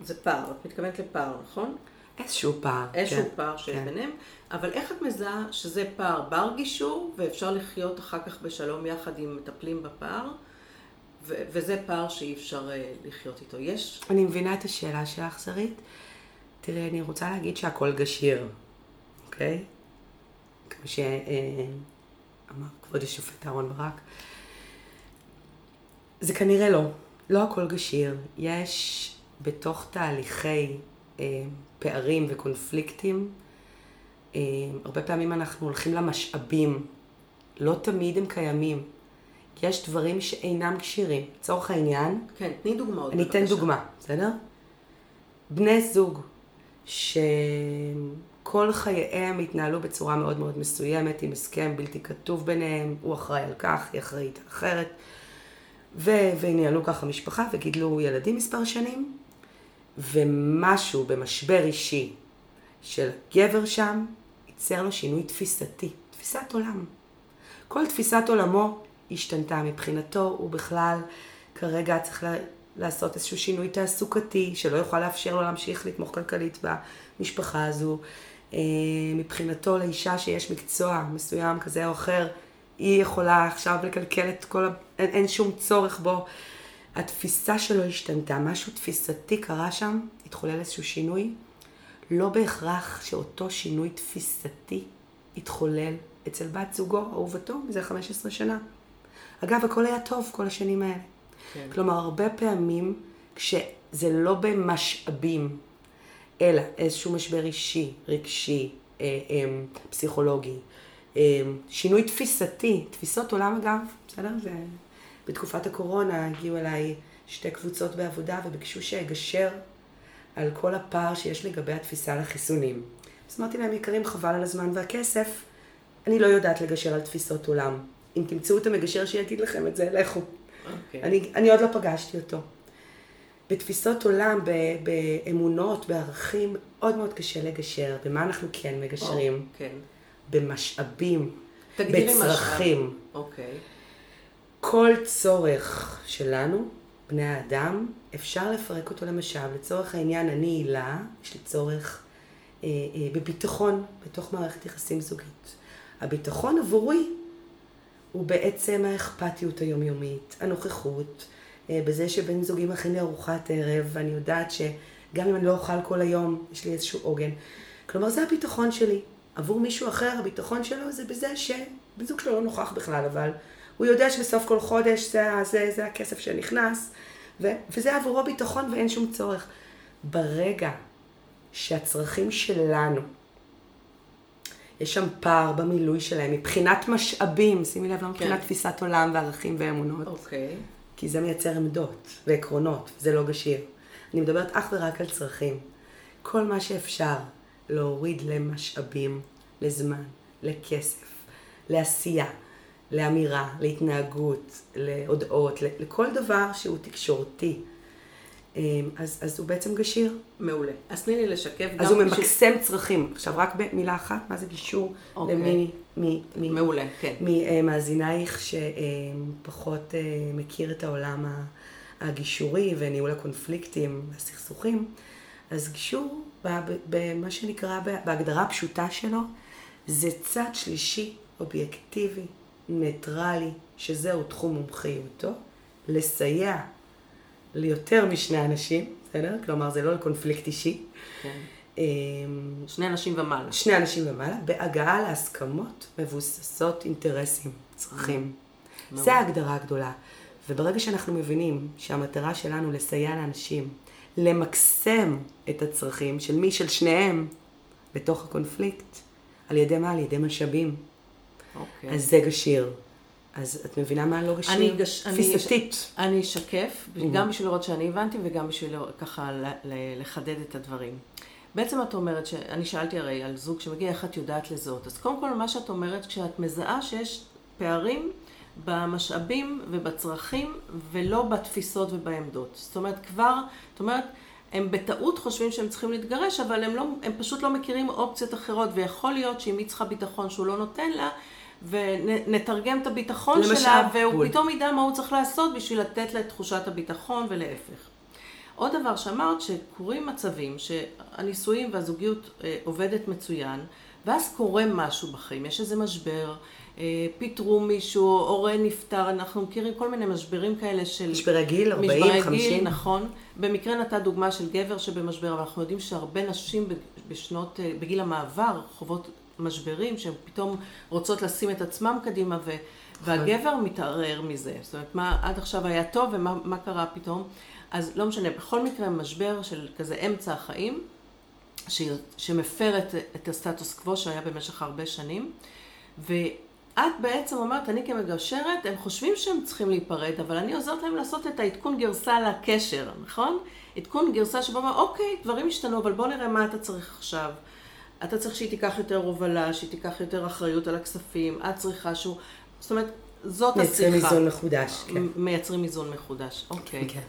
זה פער, את מתכוונת לפער, נכון? איזשהו פער. איזשהו כן, פער שיש כן. ביניהם, אבל איך את מזהה שזה פער בר גישור, ואפשר לחיות אחר כך בשלום יחד עם מטפלים בפער, ו- וזה פער שאי אפשר אה, לחיות איתו. יש? אני מבינה את השאלה שלך, שרית. תראי, אני רוצה להגיד שהכל גשיר, אוקיי? כמו שאמר כבוד השופט אהרן ברק. זה כנראה לא. לא הכל גשיר. יש בתוך תהליכי אה, פערים וקונפליקטים, אה, הרבה פעמים אנחנו הולכים למשאבים. לא תמיד הם קיימים. יש דברים שאינם כשירים. לצורך העניין, כן, תני דוגמאות. אני אתן. דוגמה, בסדר? בני זוג שכל חייהם התנהלו בצורה מאוד מאוד מסוימת, עם הסכם בלתי כתוב ביניהם, הוא אחראי על כך, היא אחראית אחרת, ו- וניהלו ככה משפחה וגידלו ילדים מספר שנים, ומשהו במשבר אישי של גבר שם, ייצר לו שינוי תפיסתי, תפיסת עולם. כל תפיסת עולמו השתנתה מבחינתו, הוא בכלל כרגע צריך לעשות איזשהו שינוי תעסוקתי, שלא יוכל לאפשר לו להמשיך לתמוך כלכלית במשפחה הזו. אה, מבחינתו לאישה שיש מקצוע מסוים כזה או אחר, היא יכולה עכשיו לקלקל את כל ה... אין, אין שום צורך בו. התפיסה שלו השתנתה, משהו תפיסתי קרה שם, התחולל איזשהו שינוי. לא בהכרח שאותו שינוי תפיסתי התחולל אצל בת זוגו, אהובתו, מזה 15 שנה. אגב, הכל היה טוב כל השנים האלה. כן. כלומר, הרבה פעמים כשזה לא במשאבים, אלא איזשהו משבר אישי, רגשי, אה, אה, פסיכולוגי, אה, שינוי תפיסתי, תפיסות עולם אגב, בסדר? זה... בתקופת הקורונה הגיעו אליי שתי קבוצות בעבודה וביקשו שאגשר על כל הפער שיש לגבי התפיסה לחיסונים. אז אמרתי להם, יקרים, חבל על הזמן והכסף, אני לא יודעת לגשר על תפיסות עולם. אם תמצאו את המגשר שיגיד לכם את זה, לכו. Okay. אוקיי. אני, אני עוד לא פגשתי אותו. בתפיסות עולם, באמונות, בערכים, מאוד מאוד קשה לגשר. במה אנחנו כן מגשרים? Oh, כן. במשאבים, בצרכים. אוקיי. Okay. כל צורך שלנו, בני האדם, אפשר לפרק אותו למשאב. לצורך העניין, אני הילה, יש לי צורך אה, אה, בביטחון בתוך מערכת יחסים זוגית. הביטחון עבורי הוא בעצם האכפתיות היומיומית, הנוכחות, אה, בזה שבן זוגי מכין לי ארוחת ערב, ואני יודעת שגם אם אני לא אוכל כל היום, יש לי איזשהו עוגן. כלומר, זה הביטחון שלי. עבור מישהו אחר, הביטחון שלו זה בזה שבן זוג שלו לא נוכח בכלל, אבל הוא יודע שבסוף כל חודש זה, זה, זה הכסף שנכנס, ו, וזה עבורו ביטחון ואין שום צורך. ברגע שהצרכים שלנו יש שם פער במילוי שלהם מבחינת משאבים, שימי לב, לא מבחינת כן. תפיסת עולם וערכים ואמונות. אוקיי. כי זה מייצר עמדות ועקרונות, זה לא גשיר. אני מדברת אך ורק על צרכים. כל מה שאפשר להוריד למשאבים, לזמן, לכסף, לעשייה, לאמירה, להתנהגות, להודעות, לכל דבר שהוא תקשורתי. אמ, אז, אז הוא בעצם גשיר. מעולה. אז תני לי לשקף גם... אז הוא ממקסם ש... צרכים. עכשיו, רק במילה אחת, מה זה גישור? אוקיי. למי... מי, מי, מעולה, כן. ממאזינייך שפחות אה, מכיר את העולם הגישורי וניהול הקונפליקטים והסכסוכים, אז גישור, במה שנקרא, בהגדרה הפשוטה שלו, זה צד שלישי, אובייקטיבי, ניטרלי, שזהו תחום מומחיותו, לסייע ליותר משני אנשים, בסדר? כלומר, זה לא קונפליקט אישי. כן. אמ, שני אנשים ומעלה. שני אנשים ומעלה, בהגעה להסכמות מבוססות אינטרסים, צרכים. זה ההגדרה הגדולה. וברגע שאנחנו מבינים שהמטרה שלנו לסייע לאנשים, למקסם את הצרכים של מי? של שניהם, בתוך הקונפליקט. על ידי מה? על ידי משאבים. אוקיי. אז זה גשיר. אז את מבינה מה לא גשיר? אני גש... תפיסתית. אני, אני אשקף, mm-hmm. גם בשביל לראות שאני הבנתי וגם בשביל ככה לחדד את הדברים. בעצם את אומרת, שאני שאלתי הרי על זוג שמגיע, איך את יודעת לזהות? אז קודם כל, מה שאת אומרת, כשאת מזהה שיש פערים במשאבים ובצרכים, ולא בתפיסות ובעמדות. זאת אומרת, כבר, זאת אומרת, הם בטעות חושבים שהם צריכים להתגרש, אבל הם, לא, הם פשוט לא מכירים אופציות אחרות, ויכול להיות שאם היא צריכה ביטחון שהוא לא נותן לה, ונתרגם את הביטחון למשל, שלה, והוא בול. פתאום ידע מה הוא צריך לעשות בשביל לתת לה את תחושת הביטחון ולהפך. עוד דבר שאמרת, שקורים מצבים שהנישואים והזוגיות אה, עובדת מצוין, ואז קורה משהו בחיים, יש איזה משבר, אה, פיטרו מישהו, הורה נפטר, אנחנו מכירים כל מיני משברים כאלה של... משברי גיל, 40, 50. משברי גיל, נכון. במקרה נתת דוגמה של גבר שבמשבר, אבל אנחנו יודעים שהרבה נשים בשנות, אה, בגיל המעבר חוות משברים, שהן פתאום רוצות לשים את עצמם קדימה, ו, והגבר מתערער מזה. זאת אומרת, מה עד עכשיו היה טוב ומה קרה פתאום. אז לא משנה, בכל מקרה משבר של כזה אמצע החיים, ש, שמפר את, את הסטטוס קוו שהיה במשך הרבה שנים. ואת בעצם אומרת, אני כמגשרת, הם חושבים שהם צריכים להיפרד, אבל אני עוזרת להם לעשות את העדכון גרסה לקשר, נכון? עדכון גרסה שבו אומר, אוקיי, דברים השתנו, אבל בוא נראה מה אתה צריך עכשיו. אתה צריך שהיא תיקח יותר הובלה, שהיא תיקח יותר אחריות על הכספים, את צריכה שהוא... זאת אומרת, זאת מייצרים השיחה. איזון מחודש, כן. מייצרים איזון מחודש, אוקיי. כן.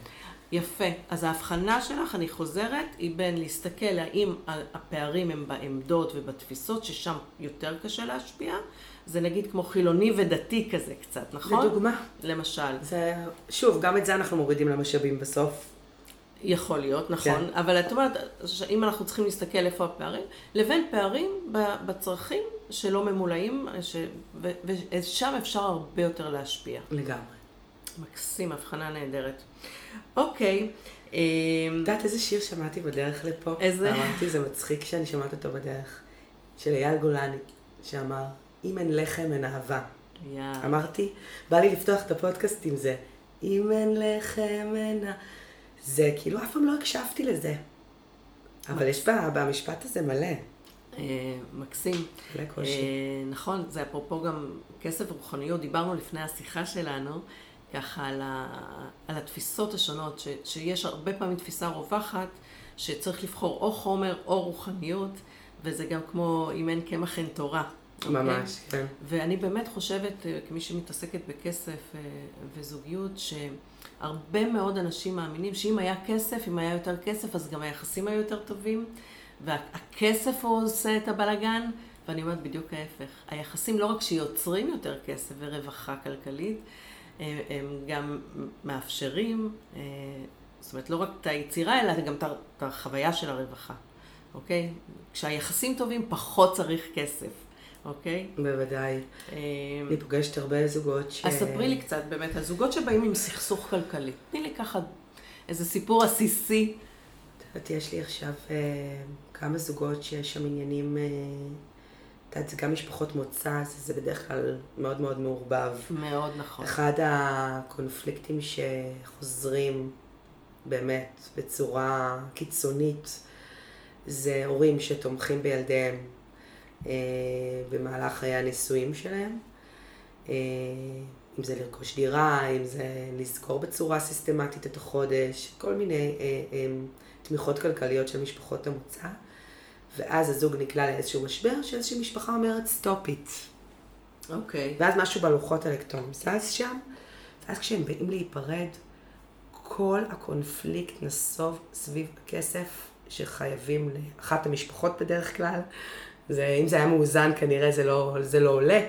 יפה. אז ההבחנה שלך, אני חוזרת, היא בין להסתכל האם הפערים הם בעמדות ובתפיסות, ששם יותר קשה להשפיע. זה נגיד כמו חילוני ודתי כזה קצת, נכון? לדוגמה. למשל. זה, שוב, גם את זה אנחנו מורידים למשאבים בסוף. יכול להיות, נכון. כן. אבל את אומרת, אם אנחנו צריכים להסתכל איפה הפערים, לבין פערים בצרכים שלא ממולאים, ש... ו- ושם אפשר הרבה יותר להשפיע. לגמרי. מקסים, הבחנה נהדרת. אוקיי. אה, את יודעת איזה שיר שמעתי בדרך לפה? איזה? אמרתי, זה מצחיק שאני שומעת אותו בדרך. של אייל גולני, שאמר, אם אין לחם אין אהבה. יא. אמרתי, בא לי לפתוח את הפודקאסט עם זה. אם אין לחם אין אהבה. זה, כאילו, אף פעם לא הקשבתי לזה. אבל יש בה, במשפט הזה מלא. אה, מקסים. מלא קושי. אה, נכון, זה אפרופו גם כסף ורוחניות, דיברנו לפני השיחה שלנו, ככה על, ה, על התפיסות השונות, ש, שיש הרבה פעמים תפיסה רווחת, שצריך לבחור או חומר או רוחניות, וזה גם כמו אם אין קמח אין תורה. אוקיי? ממש, כן. ואני באמת חושבת, אה, כמי שמתעסקת בכסף וזוגיות, שהרבה מאוד אנשים מאמינים שאם היה כסף, אם היה יותר כסף, אז גם היחסים היו יותר טובים, והכסף הוא עושה את הבלגן, ואני אומרת בדיוק ההפך. היחסים לא רק שיוצרים יותר כסף ורווחה כלכלית, הם, הם גם מאפשרים, אה, זאת אומרת, לא רק את היצירה, אלא גם את החוויה של הרווחה, אוקיי? כשהיחסים טובים, פחות צריך כסף, אוקיי? בוודאי. אה, אני פוגשת הרבה זוגות ש... אז ספרי לי קצת באמת, הזוגות שבאים עם סכסוך כלכלי. תני לי ככה איזה סיפור עסיסי. את יודעת, יש לי עכשיו אה, כמה זוגות שיש שם עניינים, אה, את יודעת, זה גם משפחות מוצא, אז זה בדרך כלל מאוד מאוד מעורבב. מאוד נכון. אחד הקונפליקטים שחוזרים באמת בצורה קיצונית, זה הורים שתומכים בילדיהם במהלך חיי הנישואים שלהם. אה, אם זה לרכוש דירה, אם זה לזכור בצורה סיסטמטית את החודש, כל מיני אה, אה, תמיכות כלכליות של משפחות המוצא. ואז הזוג נקלע לאיזשהו משבר, שאיזושהי משפחה אומרת stop it. אוקיי. ואז משהו בלוחות האלקטרונים זז שם, ואז כשהם באים להיפרד, כל הקונפליקט נסוב סביב הכסף שחייבים לאחת המשפחות בדרך כלל. זה, אם זה היה מאוזן, כנראה זה לא, זה לא עולה.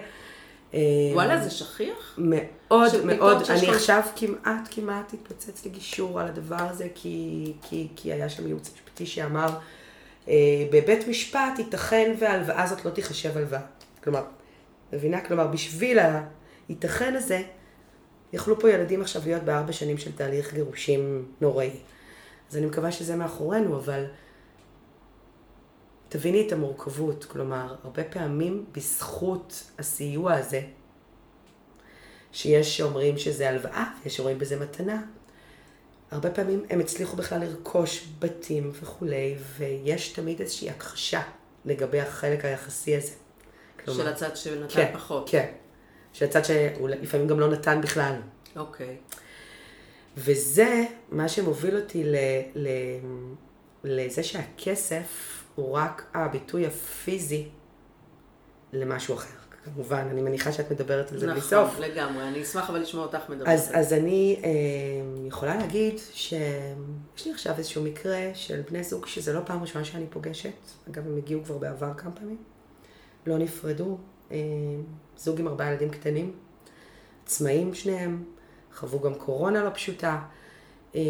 וואלה, זה שכיח? מאוד מאוד, אני לך- עכשיו כמעט כמעט התפוצץ לי גישור על הדבר הזה, כי, כי, כי היה שם ייעוץ משפטי שאמר, אה, בבית משפט ייתכן וההלוואה הזאת לא תיחשב הלוואה. כלומר, מבינה? כלומר, בשביל הייתכן הזה, יכלו פה ילדים עכשיו להיות בארבע שנים של תהליך גירושים נוראי. אז אני מקווה שזה מאחורינו, אבל תביני את המורכבות. כלומר, הרבה פעמים בזכות הסיוע הזה, שיש שאומרים שזה הלוואה, יש שרואים בזה מתנה. הרבה פעמים הם הצליחו בכלל לרכוש בתים וכולי, ויש תמיד איזושהי הכחשה לגבי החלק היחסי הזה. של הצד שנתן כן, פחות. כן. של הצד שלפעמים גם לא נתן בכלל. אוקיי. וזה מה שמוביל אותי ל, ל, לזה שהכסף הוא רק הביטוי הפיזי למשהו אחר. כמובן, אני מניחה שאת מדברת על זה בלי סוף. נכון, לגמרי. אני אשמח אבל לשמוע אותך מדברת. אז, אז אני אה, יכולה להגיד שיש לי עכשיו איזשהו מקרה של בני זוג שזה לא פעם ראשונה שאני פוגשת. אגב, הם הגיעו כבר בעבר כמה פעמים. לא נפרדו. אה, זוג עם ארבעה ילדים קטנים. עצמאים שניהם. חוו גם קורונה לא פשוטה. אה,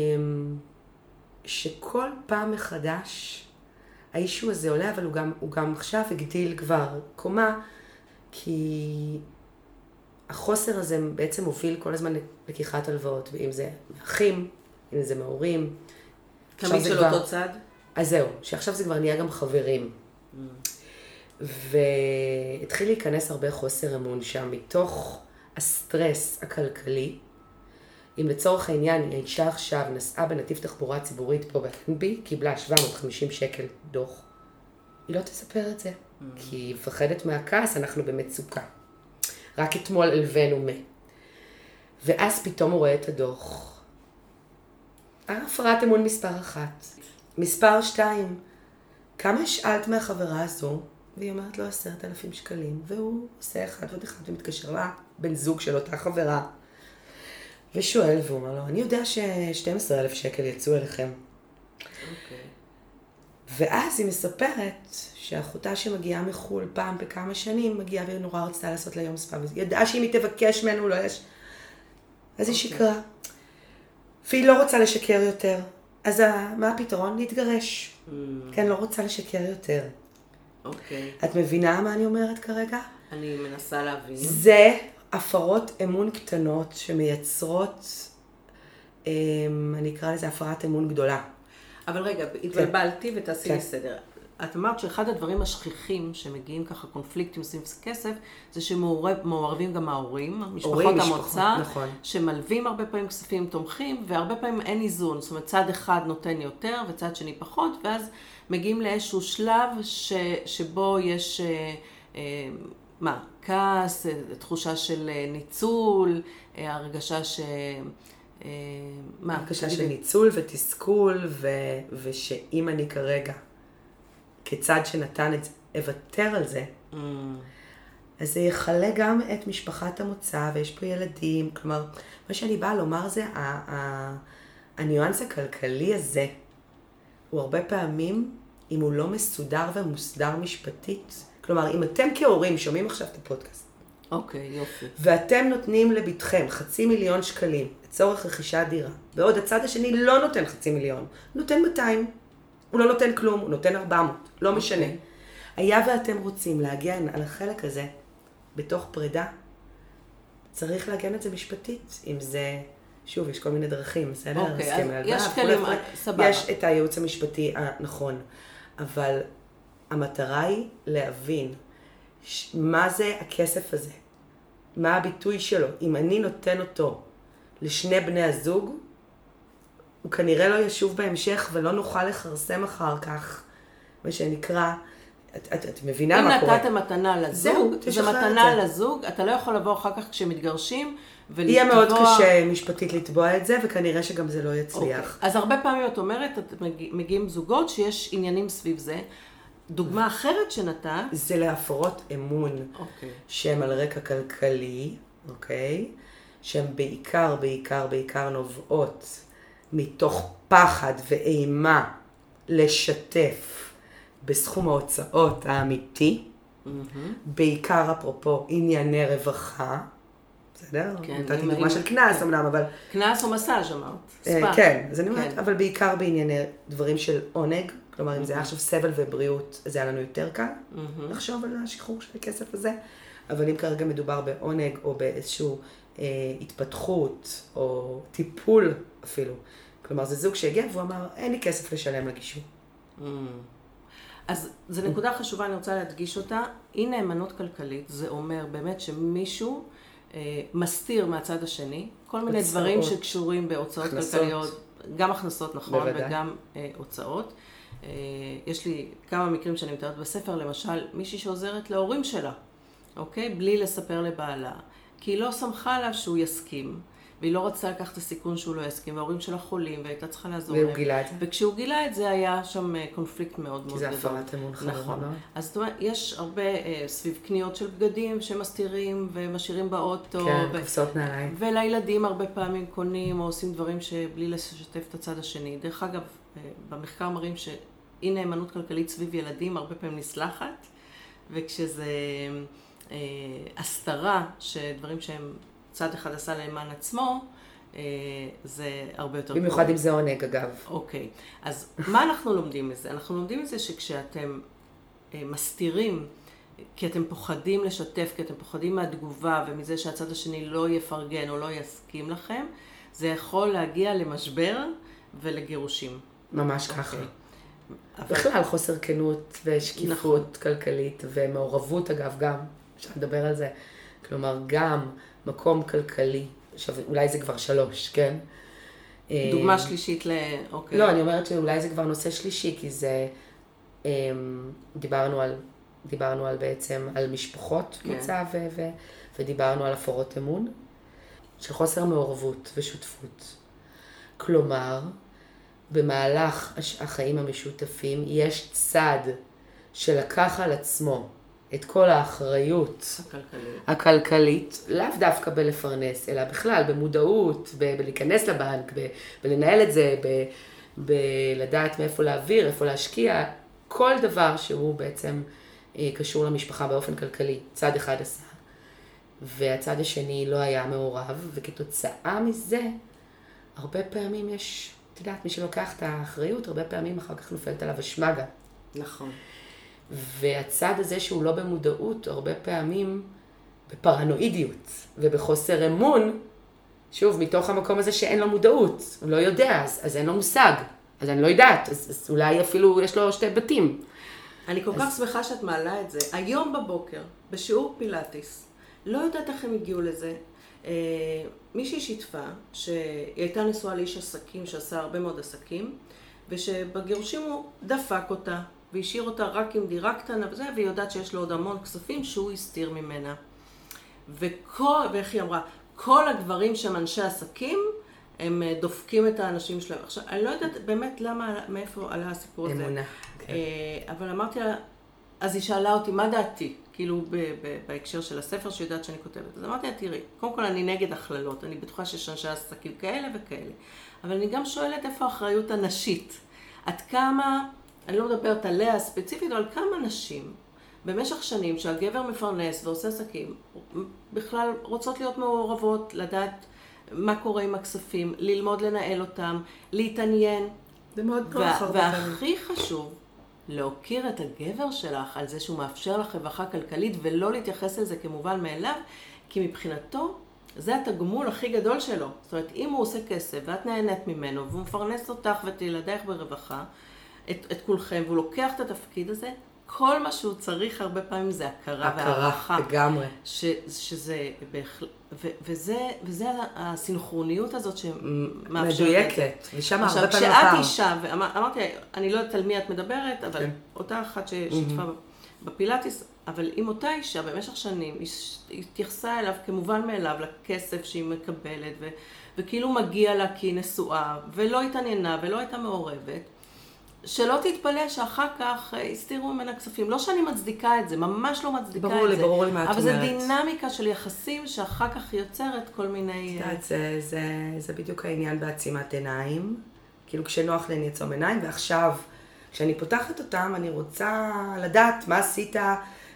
שכל פעם מחדש האישו הזה עולה, אבל הוא גם, הוא גם עכשיו הגדיל כבר קומה, כי החוסר הזה בעצם מוביל כל הזמן ללקיחת הלוואות, ואם זה מאחים, אם זה מהורים. תמיד של כבר- אותו צד? אז זהו, שעכשיו זה כבר נהיה גם חברים. והתחיל להיכנס הרבה חוסר אמון שם, מתוך הסטרס הכלכלי. אם לצורך העניין האישה עכשיו נסעה בנתיב תחבורה ציבורית פה באלנבי, קיבלה 750 שקל דוח, היא לא תספר את זה, כי היא מפחדת מהכעס, אנחנו במצוקה. רק אתמול הלווינו מ... ואז פתאום הוא רואה את הדוח. הפרעת אמון מספר אחת. מספר שתיים, כמה השאלת מהחברה הזו? והיא אומרת לו עשרת אלפים שקלים, והוא עושה אחד ועוד אחד ומתקשר לה בן זוג של אותה חברה, ושואל, והוא אומר לו, אני יודע ש-12,000 שקל יצאו אליכם. אוקיי. ואז היא מספרת שאחותה שמגיעה מחו"ל פעם בכמה שנים, מגיעה והיא נורא רצתה לעשות לה יום ספה, והיא ידעה שאם היא תבקש ממנו, לא יש... אז היא אוקיי. שיקרה. והיא לא רוצה לשקר יותר. אז מה הפתרון? להתגרש. Mm, כן, לא רוצה לשקר יותר. אוקיי. את מבינה מה אני אומרת כרגע? אני מנסה להבין. זה הפרות אמון קטנות שמייצרות, אמ, אני אקרא לזה הפרת אמון גדולה. אבל רגע, התבלבלתי ותעשי לי כן. סדר. את אמרת שאחד הדברים השכיחים שמגיעים ככה קונפליקטים סביב כסף, זה שמעורבים גם ההורים, משפחות הורים, משפחות, המוצא, נכון. שמלווים הרבה פעמים כספים, תומכים, והרבה פעמים אין איזון. זאת אומרת, צד אחד נותן יותר וצד שני פחות, ואז מגיעים לאיזשהו שלב ש, שבו יש, אה, אה, מה, כעס, אה, תחושה של אה, ניצול, אה, הרגשה ש... מה? הרגשה. של ניצול ותסכול, ו... ושאם אני כרגע, כצד שנתן את זה, אוותר על זה, Mm, אז זה יכלה גם את משפחת המוצא, ויש פה ילדים, כלומר, מה שאני באה לומר זה, ה- ה- הניואנס הכלכלי הזה, הוא הרבה פעמים, אם הוא לא מסודר ומוסדר משפטית, כלומר, אם אתם כהורים שומעים עכשיו את הפודקאסט, אוקיי, יופי. ואתם נותנים לביתכם חצי מיליון שקלים לצורך רכישת דירה, בעוד הצד השני לא נותן חצי מיליון, נותן 200. הוא לא נותן כלום, הוא נותן 400, לא משנה. אוקיי. היה ואתם רוצים להגן על החלק הזה בתוך פרידה, צריך לעגן את זה משפטית. אם זה, שוב, יש כל מיני דרכים, בסדר? אוקיי, הסכם אז יש כלים, וכולי. סבבה. יש את הייעוץ המשפטי הנכון, אבל המטרה היא להבין ש- מה זה הכסף הזה, מה הביטוי שלו. אם אני נותן אותו לשני בני הזוג, הוא כנראה לא ישוב בהמשך ולא נוכל לכרסם אחר כך, מה שנקרא, את, את, את מבינה אם מה קורה. נתתם מתנה לזוג, זהו, זה מתנה זה. לזוג, אתה לא יכול לבוא אחר כך כשמתגרשים ולתבוע... יהיה מאוד קשה משפטית לתבוע את זה, וכנראה שגם זה לא אוקיי. יצליח. אז הרבה פעמים את אומרת, את מגיע- מגיעים זוגות שיש עניינים סביב זה. דוגמה אחרת שנתת, זה להפרות אמון. אוקיי. שהן על רקע כלכלי, אוקיי? שהן בעיקר, בעיקר, בעיקר נובעות מתוך פחד ואימה לשתף בסכום ההוצאות האמיתי, מהמם. בעיקר אפרופו ענייני רווחה, בסדר? כן, נתתי דוגמה של קנס אמנם, אבל... קנס או מסאז' אמרת. אה, ספא. כן, אז אני אומרת, כן. אבל בעיקר בענייני דברים של עונג, כלומר אם זה. היה עכשיו סבל ובריאות, זה היה לנו יותר קל. לחשוב על השחרור של הכסף הזה, אבל אם כרגע מדובר בעונג או באיזושהי אה, התפתחות או טיפול אפילו, כלומר זה זוג שהגיע והוא אמר, אין לי כסף לשלם לגישור. אז זו נקודה חשובה, אני רוצה להדגיש אותה. אי נאמנות כלכלית, זה אומר באמת שמישהו אה, מסתיר מהצד השני כל מיני הוצאות. דברים שקשורים בהוצאות הכנסות. כלכליות, גם הכנסות נכון, בוודאי. וגם אה, הוצאות. אה, יש לי כמה מקרים שאני מתארת בספר, למשל מישהי שעוזרת להורים שלה, אוקיי? בלי לספר לבעלה. כי היא לא סמכה עליו שהוא יסכים, והיא לא רצתה לקחת את הסיכון שהוא לא יסכים, וההורים שלה חולים, והייתה צריכה לעזור להם. והוא גילה את זה. וכשהוא גילה את זה, היה שם אה, קונפליקט מאוד מאוד כי גדול. זה הפרת אמון חמורה נכון. אז זאת אומרת, יש הרבה אה, סביב קניות של בגדים שמסתירים ומשאירים באוטו. כן, ו- קופסאות נעליים. ולילדים הרבה פעמים קונים או עושים דברים שבלי לשתף את הצד השני. דרך אגב, במחקר מראים שאי נאמנות כלכלית סביב ילדים הרבה פעמים נסלחת, וכשזה אה, הסתרה, שדברים שהם צד אחד עשה למען עצמו, אה, זה הרבה יותר במיוחד אם זה עונג אגב. אוקיי, אז מה אנחנו לומדים מזה? אנחנו לומדים מזה שכשאתם אה, מסתירים, כי אתם פוחדים לשתף, כי אתם פוחדים מהתגובה ומזה שהצד השני לא יפרגן או לא יסכים לכם, זה יכול להגיע למשבר ולגירושים. ממש ככה. אוקיי. אבל- בכלל חוסר כנות ושקיפות נכון. כלכלית ומעורבות אגב גם, אפשר לדבר על זה. כלומר גם מקום כלכלי, עכשיו אולי זה כבר שלוש, כן? דוגמה שלישית ל... אוקיי. לא, אני אומרת שאולי זה כבר נושא שלישי, כי זה, אמ, דיברנו על, דיברנו על בעצם, על משפחות כן. מוצא, ו, ו, ודיברנו על הפרות אמון, של חוסר מעורבות ושותפות. כלומר, במהלך החיים המשותפים יש צד שלקח על עצמו את כל האחריות הכלכלית. הכלכלית, לאו דווקא בלפרנס, אלא בכלל במודעות, ב- בלהיכנס לבנק, ב- בלנהל את זה, ב- בלדעת מאיפה להעביר, איפה להשקיע, כל דבר שהוא בעצם אה, קשור למשפחה באופן כלכלי, צד אחד עשה, והצד השני לא היה מעורב, וכתוצאה מזה, הרבה פעמים יש, את יודעת, מי שלוקח את האחריות, הרבה פעמים אחר כך נופלת עליו אשמה גם. נכון. והצד הזה שהוא לא במודעות, הרבה פעמים בפרנואידיות ובחוסר אמון, שוב, מתוך המקום הזה שאין לו מודעות, הוא לא יודע, אז, אז אין לו מושג, אז אני לא יודעת, אז, אז אולי אפילו יש לו שתי בתים. אני כל כך שמחה שאת מעלה את זה. היום בבוקר, בשיעור פילאטיס, לא יודעת איך הם הגיעו לזה. מישהי שיתפה שהיא הייתה נשואה לאיש עסקים שעשה הרבה מאוד עסקים, ושבגירושים הוא דפק אותה, והשאיר אותה רק עם דירה קטנה וזה, והיא יודעת שיש לו עוד המון כספים שהוא הסתיר ממנה. וכל, ואיך היא אמרה, כל הגברים שהם אנשי עסקים, הם אה, דופקים את האנשים שלהם. עכשיו, אני לא יודעת באמת למה, מאיפה עלה הסיפור הזה. אמונה. אה, אבל אמרתי לה, אז היא שאלה אותי, מה דעתי? כאילו ב- ב- בהקשר של הספר שהיא יודעת שאני כותבת. אז אמרתי לה, תראי, קודם כל אני נגד הכללות, אני בטוחה שיש אנשי עסקים כאלה וכאלה. אבל אני גם שואלת איפה האחריות הנשית. עד כמה, אני לא מדברת עליה ספציפית, אבל כמה נשים במשך שנים שהגבר מפרנס ועושה עסקים, בכלל רוצות להיות מעורבות, לדעת מה קורה עם הכספים, ללמוד לנהל אותם, להתעניין. זה מאוד וה- והכי חשוב, להוקיר את הגבר שלך על זה שהוא מאפשר לך רווחה כלכלית ולא להתייחס לזה כמובן מאליו, כי מבחינתו זה התגמול הכי גדול שלו. זאת אומרת, אם הוא עושה כסף ואת נהנית ממנו והוא מפרנס אותך ואת ילדייך ברווחה, את, את כולכם, והוא לוקח את התפקיד הזה, כל מה שהוא צריך הרבה פעמים זה הכרה הכרה, והערכה. לגמרי. ש, שזה בהחלט, וזה, וזה הסינכרוניות הזאת שמאפשרת. מדויקת, ושם עכשיו, הרבה פעמים כשאת הפער. אישה, ואמרתי, אני לא יודעת על מי את מדברת, אבל כן. אותה אחת ששיתפה בפילאטיס, אבל אם אותה אישה במשך שנים התייחסה אליו כמובן מאליו לכסף שהיא מקבלת, ו, וכאילו מגיע לה כי היא נשואה, ולא התעניינה ולא הייתה מעורבת, שלא תתפלא שאחר כך אה, הסתירו ממנה כספים. לא שאני מצדיקה את זה, ממש לא מצדיקה ברור את לי, זה. ברור לי מה את אבל זו אומרת. דינמיקה של יחסים שאחר כך יוצרת כל מיני... את אה, יודעת, זה, זה, זה בדיוק העניין בעצימת עיניים. כאילו כשנוח לי אני אעצום עיניים, ועכשיו, כשאני פותחת אותם, אני רוצה לדעת מה עשית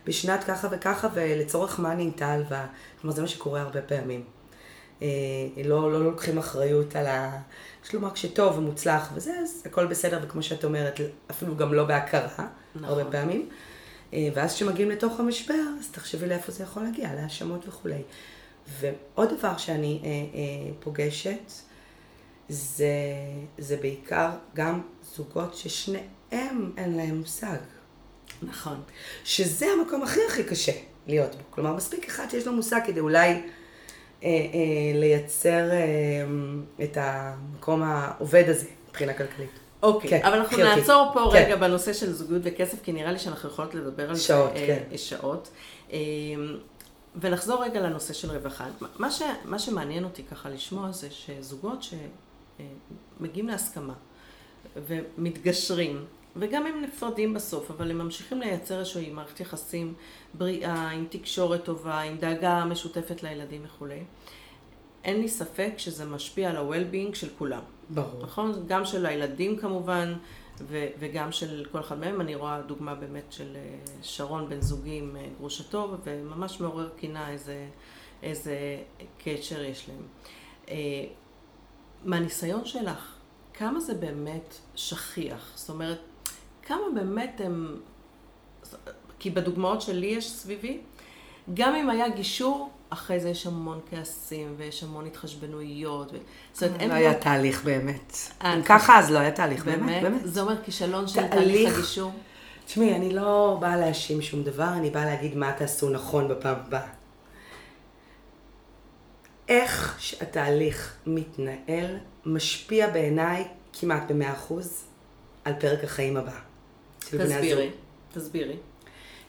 בשנת ככה וככה, ולצורך מה נהייתה הלוואה. כלומר, זה מה שקורה הרבה פעמים. אה, לא, לא לוקחים אחריות על ה... יש לומר כשטוב ומוצלח וזה, אז הכל בסדר, וכמו שאת אומרת, אפילו גם לא בהכרה, נכון. הרבה פעמים. אה, ואז כשמגיעים לתוך המשבר, אז תחשבי לאיפה זה יכול להגיע, להאשמות וכולי. ועוד דבר שאני אה, אה, פוגשת, זה, זה בעיקר גם זוגות ששניהם אין להם מושג. נכון. שזה המקום הכי הכי קשה להיות בו. כלומר, מספיק אחד שיש לו מושג כדי אולי לייצר אה, את המקום העובד הזה מבחינה כלכלית. אוקיי, כן, אבל אנחנו קחי אותי. נעצור פה כן. רגע בנושא של זוגיות וכסף, כי נראה לי שאנחנו יכולות לדבר על שעות, זה כן. אה, שעות. אה, ונחזור רגע לנושא של רווחה. מה, ש, מה שמעניין אותי ככה לשמוע זה שזוגות שמגיעים להסכמה ומתגשרים, וגם הם נפרדים בסוף, אבל הם ממשיכים לייצר איזושהי מערכת יחסים בריאה, עם תקשורת טובה, עם דאגה משותפת לילדים וכולי. אין לי ספק שזה משפיע על ה-well-being של כולם. ברור. נכון? גם של הילדים כמובן, ו- וגם של כל אחד מהם. אני רואה דוגמה באמת של אה, שרון בן זוגי עם אה, גרושתו, וממש מעורר קינה איזה, איזה קשר יש להם. אה, מהניסיון שלך, כמה זה באמת שכיח? זאת אומרת, כמה באמת הם... כי בדוגמאות שלי יש סביבי, גם אם היה גישור, אחרי זה יש המון כעסים ויש המון התחשבנויות. ו... זאת אומרת, אין לא היה תהליך באמת. אה, אם ככה, אז לא היה תהליך באמת, באמת? זה אומר כישלון של תהליך. הגישור? תשמעי, אני לא באה להאשים שום דבר, אני באה להגיד מה תעשו נכון בפעם הבאה. איך שהתהליך מתנהל, משפיע בעיניי כמעט במאה אחוז על פרק החיים הבא. תסבירי. תסבירי.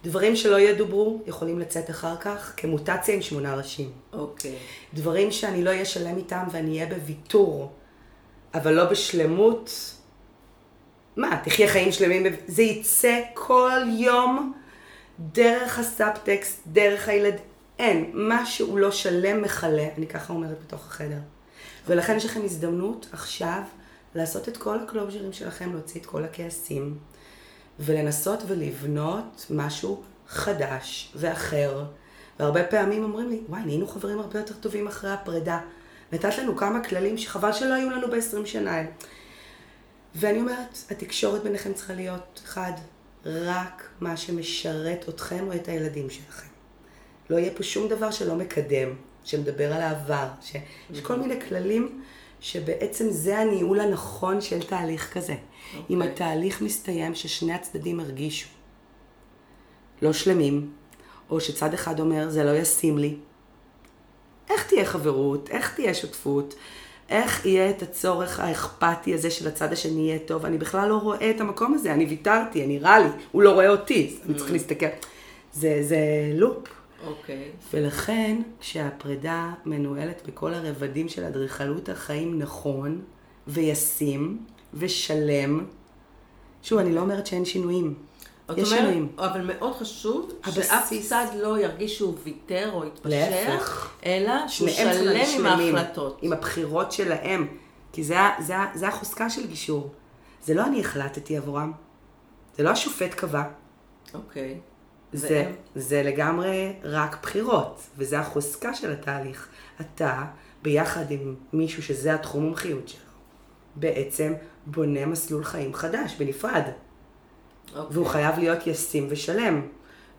דברים שלא ידוברו יכולים לצאת אחר כך כמוטציה עם שמונה ראשים. אוקיי. דברים שאני לא אהיה שלם איתם ואני אהיה בוויתור, אבל לא בשלמות, מה, תחיה חיים שלמים, זה יצא כל יום דרך הסאבטקסט, דרך הילד, אין. מה שהוא לא שלם מכלה, אני ככה אומרת בתוך החדר. ולכן יש לכם הזדמנות עכשיו לעשות את כל הקלוז'רים שלכם, להוציא את כל הכעסים, ולנסות ולבנות משהו חדש ואחר. והרבה פעמים אומרים לי, וואי, נהיינו חברים הרבה יותר טובים אחרי הפרידה. נתת לנו כמה כללים שחבל שלא היו לנו ב-20 שנה. ואני אומרת, התקשורת ביניכם צריכה להיות, אחד, רק מה שמשרת אתכם או את הילדים שלכם. לא יהיה פה שום דבר שלא מקדם, שמדבר על העבר, שיש כל מיני כללים שבעצם זה הניהול הנכון של תהליך כזה. Okay. אם אוקיי. התהליך מסתיים ששני הצדדים הרגישו לא שלמים, או שצד אחד אומר זה לא ישים לי, איך תהיה חברות, איך תהיה שותפות, איך יהיה את הצורך האכפתי הזה של הצד השני יהיה טוב, אני בכלל לא רואה את המקום הזה, אני ויתרתי, אני רע לי, הוא לא רואה אותי, אני צריך להסתכל. זה, זה לופ. אוקיי. ולכן, כשהפרידה מנוהלת בכל הרבדים של אדריכלות החיים נכון, וישים, ושלם, שוב, אני לא אומרת שאין שינויים. יש אומרת, שינויים. אבל מאוד חשוב הבסיס- שאף צד לא ירגיש שהוא ויתר או התפשר, להפך. אלא שהוא שלם עם ההחלטות. עם הבחירות שלהם. כי זה, זה, זה החוזקה של גישור. זה לא אני החלטתי עבורם. זה לא השופט קבע. אוקיי. זה? זה לגמרי רק בחירות, וזה החוזקה של התהליך. אתה, ביחד עם מישהו שזה התחום מומחיות שלו, בעצם בונה מסלול חיים חדש, בנפרד. אוקיי. והוא חייב להיות ישים ושלם.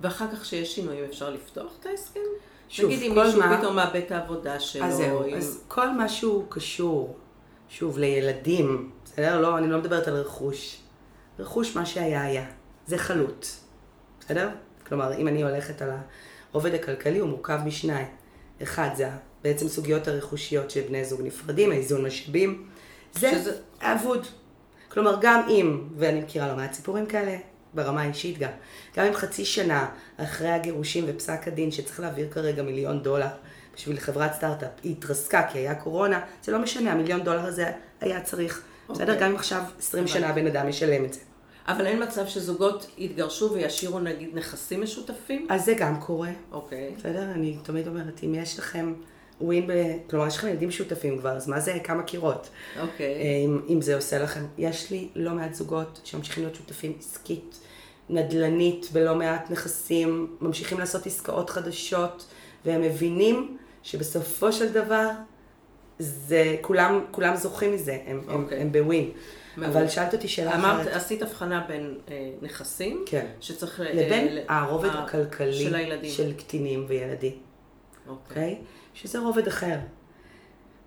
ואחר כך שיש שינויים אפשר לפתוח את ההסכם? שוב, נגיד אם מישהו מה- פתאום מאבד את העבודה שלו, אז זהו, אם- אז כל מה שהוא קשור, שוב, לילדים, בסדר? לא, אני לא מדברת על רכוש. רכוש, מה שהיה היה. זה חלוט, בסדר? כלומר, אם אני הולכת על הרובד הכלכלי, הוא מורכב משניים. אחד, זה בעצם סוגיות הרכושיות של בני זוג נפרדים, האיזון משאבים. זה שזה- אבוד. כלומר, גם אם, ואני מכירה לא מעט סיפורים כאלה, ברמה האישית גם, גם אם חצי שנה אחרי הגירושים ופסק הדין שצריך להעביר כרגע מיליון דולר בשביל חברת סטארט-אפ, היא התרסקה כי היה קורונה, זה לא משנה, המיליון דולר הזה היה צריך. בסדר? אוקיי. גם אם עכשיו 20 הבנתי. שנה הבן אדם ישלם את זה. אבל אין מצב שזוגות יתגרשו וישאירו נגיד נכסים משותפים? אז זה גם קורה, אוקיי. בסדר? אני תמיד אומרת, אם יש לכם ווין ב... כלומר, יש לכם ילדים משותפים כבר, אז מה זה כמה קירות? אוקיי. אם, אם זה עושה לכם. יש לי לא מעט זוגות שממשיכים להיות שותפים עסקית, נדל"נית, בלא מעט נכסים, ממשיכים לעשות עסקאות חדשות, והם מבינים שבסופו של דבר, זה, כולם, כולם זוכים מזה, הם, הם, אוקיי. הם בווין. מעולה. אבל שאלת אותי שאלה אמרת, אחרת. עשית הבחנה בין אה, נכסים, כן. שצריך... אה, לבין ל- הרובד אה, הכלכלי של הילדים. של קטינים וילדים. אוקיי. אוקיי? שזה רובד אחר.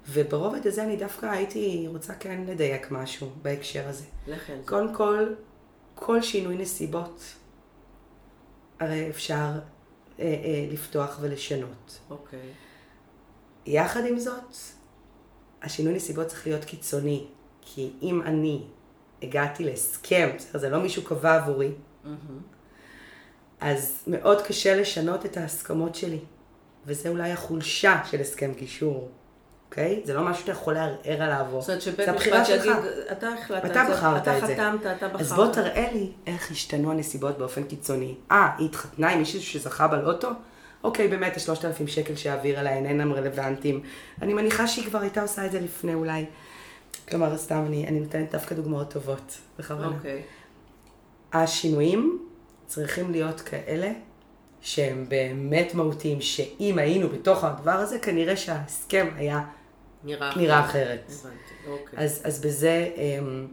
וברובד הזה אני דווקא הייתי רוצה כן לדייק משהו בהקשר הזה. זה. קודם כל, כל שינוי נסיבות, הרי אפשר אה, אה, לפתוח ולשנות. אוקיי. יחד עם זאת, השינוי נסיבות צריך להיות קיצוני, כי אם אני הגעתי להסכם, בסדר, זה לא מישהו קבע עבורי, מהמם. אז מאוד קשה לשנות את ההסכמות שלי. וזה אולי החולשה של הסכם גישור, אוקיי? זה לא משהו שאתה יכול לערער עליו. זאת אומרת שבית משפט שלך. אתה החלטת אתה את זה, בחרת אתה את זה. חתמת, אתה בחרת. אז בוא תראה לי איך השתנו הנסיבות באופן קיצוני. אה, היא התחתנה עם מישהו שזכה בלוטו? אוקיי, באמת, השלושת אלפים שקל שהעבירה לה אינם רלוונטיים. אני מניחה שהיא כבר הייתה עושה את זה לפני אולי. כלומר, סתם, אני, אני נותנת דווקא דוגמאות טובות, בכוונה. אוקיי. השינויים צריכים להיות כאלה שהם באמת מהותיים, שאם היינו בתוך הדבר הזה, כנראה שההסכם היה נראה נראה אחרת. הבנתי, אוקיי. אז, אז בזה אמ,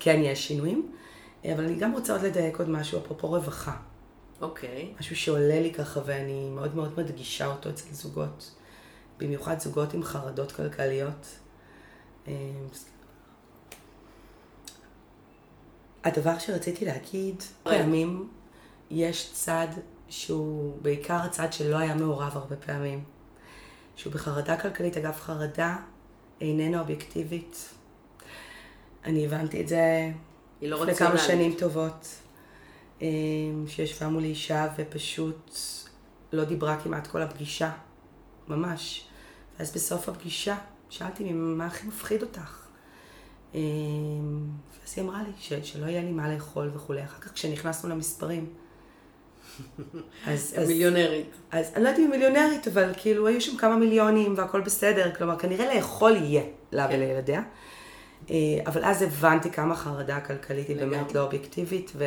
כן יש שינויים, אבל אני גם רוצה עוד לדייק עוד משהו, אפרופו רווחה. אוקיי. משהו שעולה לי ככה ואני מאוד מאוד מדגישה אותו אצל זוגות, במיוחד זוגות עם חרדות כלכליות. אמ, הדבר שרציתי להגיד, פעמים יש צד שהוא בעיקר הצד שלא היה מעורב הרבה פעמים. שהוא בחרדה כלכלית, אגב חרדה איננה אובייקטיבית. אני הבנתי את זה לא לפני כמה רציונלית. שנים טובות, שישבה מולי אישה ופשוט לא דיברה כמעט כל הפגישה, ממש. ואז בסוף הפגישה שאלתי מה הכי מפחיד אותך. אמ, ואז היא אמרה לי ש- שלא יהיה לי מה לאכול וכולי. אחר כך כשנכנסנו למספרים, אז, אז, מיליונרית. אז אני לא יודעת אם מיליונרית, אבל כאילו היו שם כמה מיליונים והכל בסדר, כלומר כנראה לאכול יהיה לה כן. ולילדיה. אה, אבל אז הבנתי כמה חרדה כלכלית היא באמת לא אובייקטיבית, ו,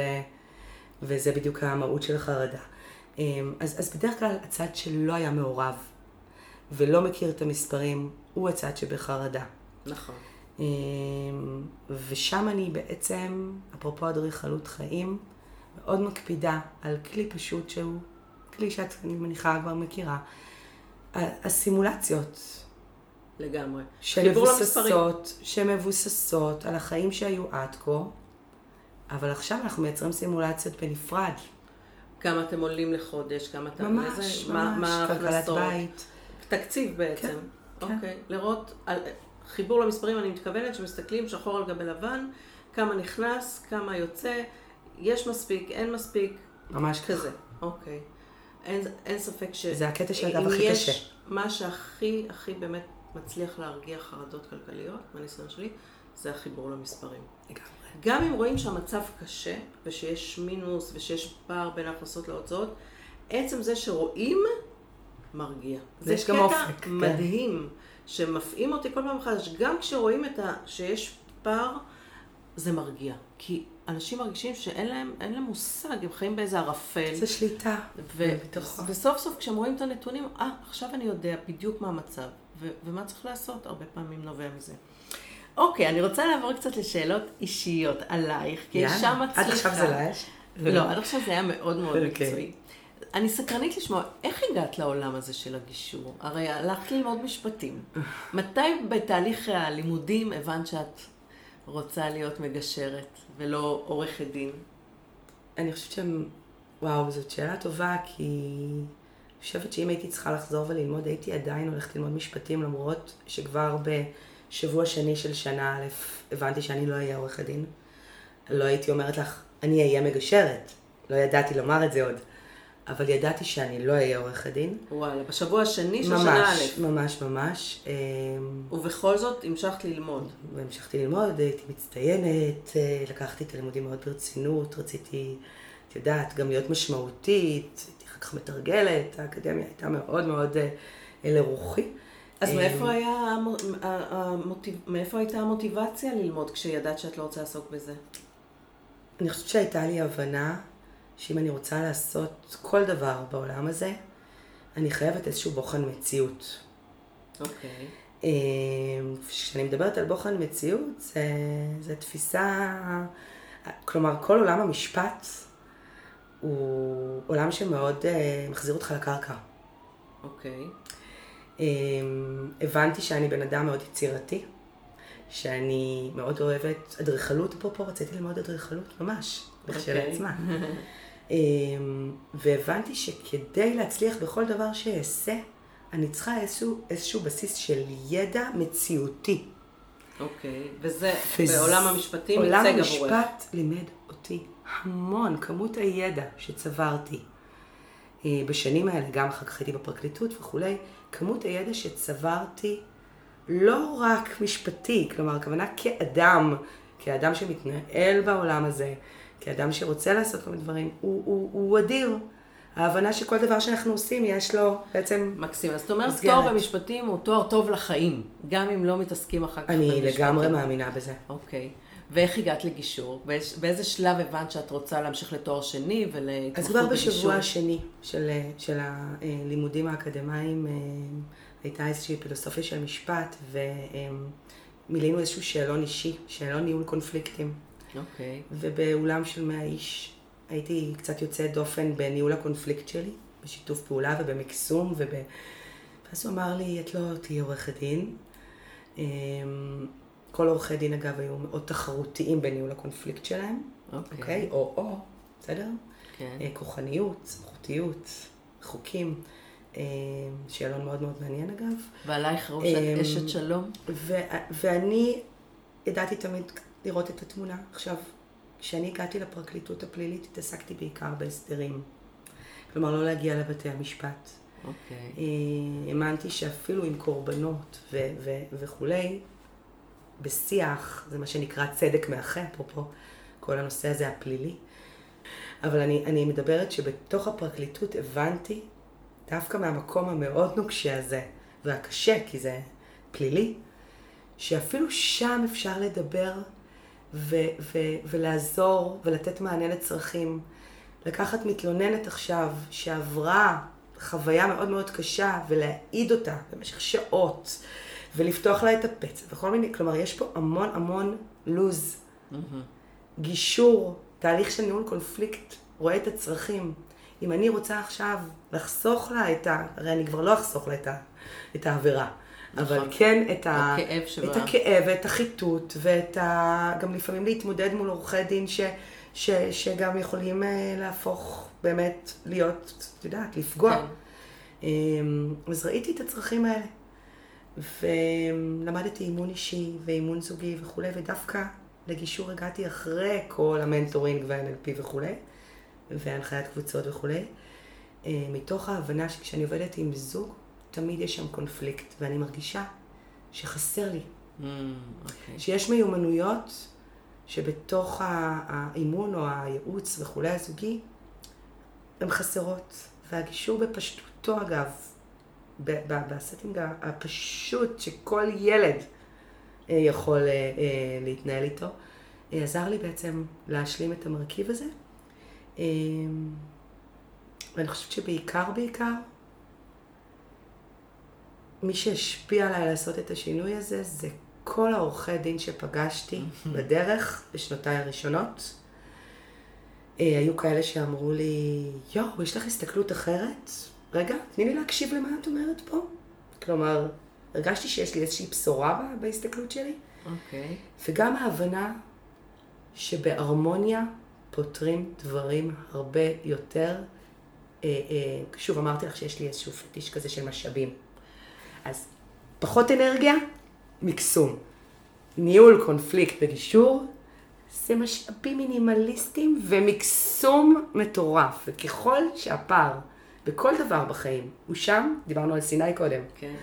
וזה בדיוק המהות של החרדה. אה, אז, אז בדרך כלל הצד שלא היה מעורב ולא מכיר את המספרים, הוא הצד שבחרדה. נכון. אמ, ושם אני בעצם, אפרופו אדריכלות חיים, מאוד מקפידה על כלי פשוט שהוא כלי שאת, אני מניחה, כבר מכירה. הסימולציות. לגמרי. שמבוססות, שמבוססות על החיים שהיו עד כה, אבל עכשיו אנחנו מייצרים סימולציות בנפרד. כמה אתם עולים לחודש, כמה אתם... ממש, ממש, מה, כלכלת בית. תקציב בעצם. כן, אוקיי, כן. לראות, על, חיבור למספרים, אני מתכוונת שמסתכלים שחור על גבי לבן, כמה נכנס, כמה יוצא, יש מספיק, אין מספיק, ממש כזה. אוקיי. אין, אין ספק ש... זה הקטע שאגב הכי קשה. מה שהכי הכי באמת מצליח להרגיע חרדות כלכליות, מהניסיון שלי, זה החיבור למספרים. לגמרי. גם אם רואים שהמצב קשה, ושיש מינוס, ושיש פער בין ההכנסות להוצאות, עצם זה שרואים, מרגיע. זה יש גם אופק. קטע מדהים. כן. שמפעים אותי כל פעם מחדש. גם כשרואים ה... שיש פער, זה מרגיע. כי אנשים מרגישים שאין להם, להם מושג, הם חיים באיזה ערפל. זה שליטה. ו- וסוף סוף כשהם רואים את הנתונים, אה, עכשיו אני יודע בדיוק מה המצב, ו- ומה צריך לעשות, הרבה פעמים נובע מזה. אוקיי, אני רוצה לעבור קצת לשאלות אישיות עלייך, כי יש שם מצליחה. עד עכשיו זה לא יש? לא, עד עכשיו זה היה מאוד מאוד okay. אוקיי. מקצועי. אני סקרנית לשמוע, איך הגעת לעולם הזה של הגישור? הרי הלכת ללמוד משפטים. מתי בתהליך הלימודים הבנת שאת רוצה להיות מגשרת ולא עורכת דין? אני חושבת ש... וואו, זאת שאלה טובה, כי אני חושבת שאם הייתי צריכה לחזור וללמוד, הייתי עדיין הולכת ללמוד משפטים, למרות שכבר בשבוע שני של שנה א', הבנתי שאני לא אהיה עורכת דין. לא הייתי אומרת לך, אני אהיה מגשרת. לא ידעתי לומר את זה עוד. אבל ידעתי שאני לא אהיה עורכת דין. וואלה, בשבוע השני של שנה א'. ממש, ממש. אמ, ובכל זאת המשכת ללמוד. והמשכתי ללמוד, הייתי מצטיינת, אה, לקחתי את הלימודים מאוד ברצינות, רציתי, את יודעת, גם להיות משמעותית, הייתי אחר כך מתרגלת, האקדמיה הייתה מאוד מאוד אה, לרוחי. אז מאיפה, היה, המוטיב... מאיפה הייתה המוטיבציה ללמוד כשידעת שאת לא רוצה לעסוק בזה? אני חושבת שהייתה לי הבנה שאם אני רוצה לעשות כל דבר בעולם הזה, אני חייבת איזשהו בוחן מציאות. אוקיי. Okay. אמ, כשאני מדברת על בוחן מציאות, זה, זה תפיסה, כלומר, כל עולם המשפט הוא עולם שמאוד מחזיר אותך לקרקע. אוקיי. Okay. Um, הבנתי שאני בן אדם מאוד יצירתי, שאני מאוד אוהבת אדריכלות, אפרופו רציתי ללמוד אדריכלות ממש, בכשלעצמה. Okay. אמ, והבנתי שכדי להצליח בכל דבר שאעשה, אני צריכה איזשהו, איזשהו בסיס של ידע מציאותי. אוקיי, וזה וזה בעולם המשפטים עולם המשפט לימד אותי המון, כמות הידע שצברתי אה, בשנים האלה, גם אחר כך הייתי בפרקליטות וכולי, כמות הידע שצברתי לא רק משפטי, כלומר, הכוונה כאדם, כאדם שמתנהל בעולם הזה, כאדם שרוצה לעשות כל מיני דברים, הוא, הוא, הוא אדיר. ההבנה שכל דבר שאנחנו עושים יש לו בעצם מקסים. אז זאת אומרת, תואר במשפטים הוא תואר טוב לחיים, גם אם לא מתעסקים אחר כך במשפטים. אני לגמרי מאמינה בזה. אוקיי. ואיך הגעת לגישור? באיזה שלב הבנת שאת רוצה להמשיך לתואר שני ולהתמחות בגישור? אז כבר בשבוע השני של, של הלימודים האקדמיים אה, הייתה איזושהי פילוסופיה של משפט, ומילאנו איזשהו שאלון אישי, שאלון ניהול קונפליקטים. אוקיי. Okay. ובאולם של 100 איש הייתי קצת יוצאת דופן בניהול הקונפליקט שלי, בשיתוף פעולה ובמקסום, וב... ואז הוא אמר לי, את לא תהיי עורכת דין. כל עורכי דין, אגב, היו מאוד תחרותיים בניהול הקונפליקט שלהם. אוקיי. Okay. אוקיי? Okay? או-או, בסדר? כן. Okay. כוחניות, סמכותיות, חוקים. אמ, שאלון מאוד מאוד מעניין אגב. ועלייך ראו שאת אמ, אשת שלום? ואני ידעתי תמיד לראות את התמונה. עכשיו, כשאני הגעתי לפרקליטות הפלילית, התעסקתי בעיקר בהסדרים. כלומר, לא להגיע לבתי המשפט. אוקיי. Okay. אה, האמנתי שאפילו עם קורבנות ו- ו- וכולי, בשיח, זה מה שנקרא צדק מאחה, אפרופו כל הנושא הזה הפלילי. אבל אני, אני מדברת שבתוך הפרקליטות הבנתי, דווקא מהמקום המאוד נוקשה הזה, והקשה, כי זה פלילי, שאפילו שם אפשר לדבר ו- ו- ולעזור ולתת מענה לצרכים. לקחת מתלוננת עכשיו שעברה חוויה מאוד מאוד קשה ולהעיד אותה במשך שעות ולפתוח לה את הפצע וכל מיני, כלומר יש פה המון המון לוז, mm-hmm. גישור, תהליך של ניהול קונפליקט, רואה את הצרכים. אם אני רוצה עכשיו לחסוך לה את ה... הרי אני כבר לא אחסוך לה את, ה... את העבירה. אבל נכון. כן את, ה... הכאב שבה... את הכאב ואת החיטוט, ואת ה... גם לפעמים להתמודד מול עורכי דין ש... ש... שגם יכולים אה, להפוך באמת להיות, את יודעת, לפגוע. כן. אמ, אז ראיתי את הצרכים האלה. ולמדתי אימון אישי ואימון זוגי וכולי, ודווקא לגישור הגעתי אחרי כל המנטורינג וה-NLP וכולי, והנחיית קבוצות וכולי, אה, מתוך ההבנה שכשאני עובדת עם זוג, תמיד יש שם קונפליקט, ואני מרגישה שחסר לי. Mm, okay. אוקיי. שיש מיומנויות שבתוך האימון או הייעוץ וכולי הזוגי, הן חסרות. והגישור בפשטותו אגב, ב setting הפשוט שכל ילד אה, יכול אה, אה, להתנהל איתו, עזר לי בעצם להשלים את המרכיב הזה. ואני חושבת שבעיקר בעיקר, מי שהשפיע עליי לעשות את השינוי הזה, זה כל העורכי דין שפגשתי בדרך בשנותיי הראשונות. היו כאלה שאמרו לי, יואו, יש לך הסתכלות אחרת? רגע, תני לי להקשיב למה את אומרת פה. כלומר, הרגשתי שיש לי איזושהי בשורה בהסתכלות שלי. אוקיי. Okay. וגם ההבנה שבהרמוניה פותרים דברים הרבה יותר. אה, אה, שוב, אמרתי לך שיש לי איזשהו פטיש כזה של משאבים. אז פחות אנרגיה, מקסום. ניהול קונפליקט בגישור, זה משאבים מינימליסטיים ומקסום מטורף. וככל שהפער בכל דבר בחיים. הוא שם, דיברנו על סיני קודם. כן.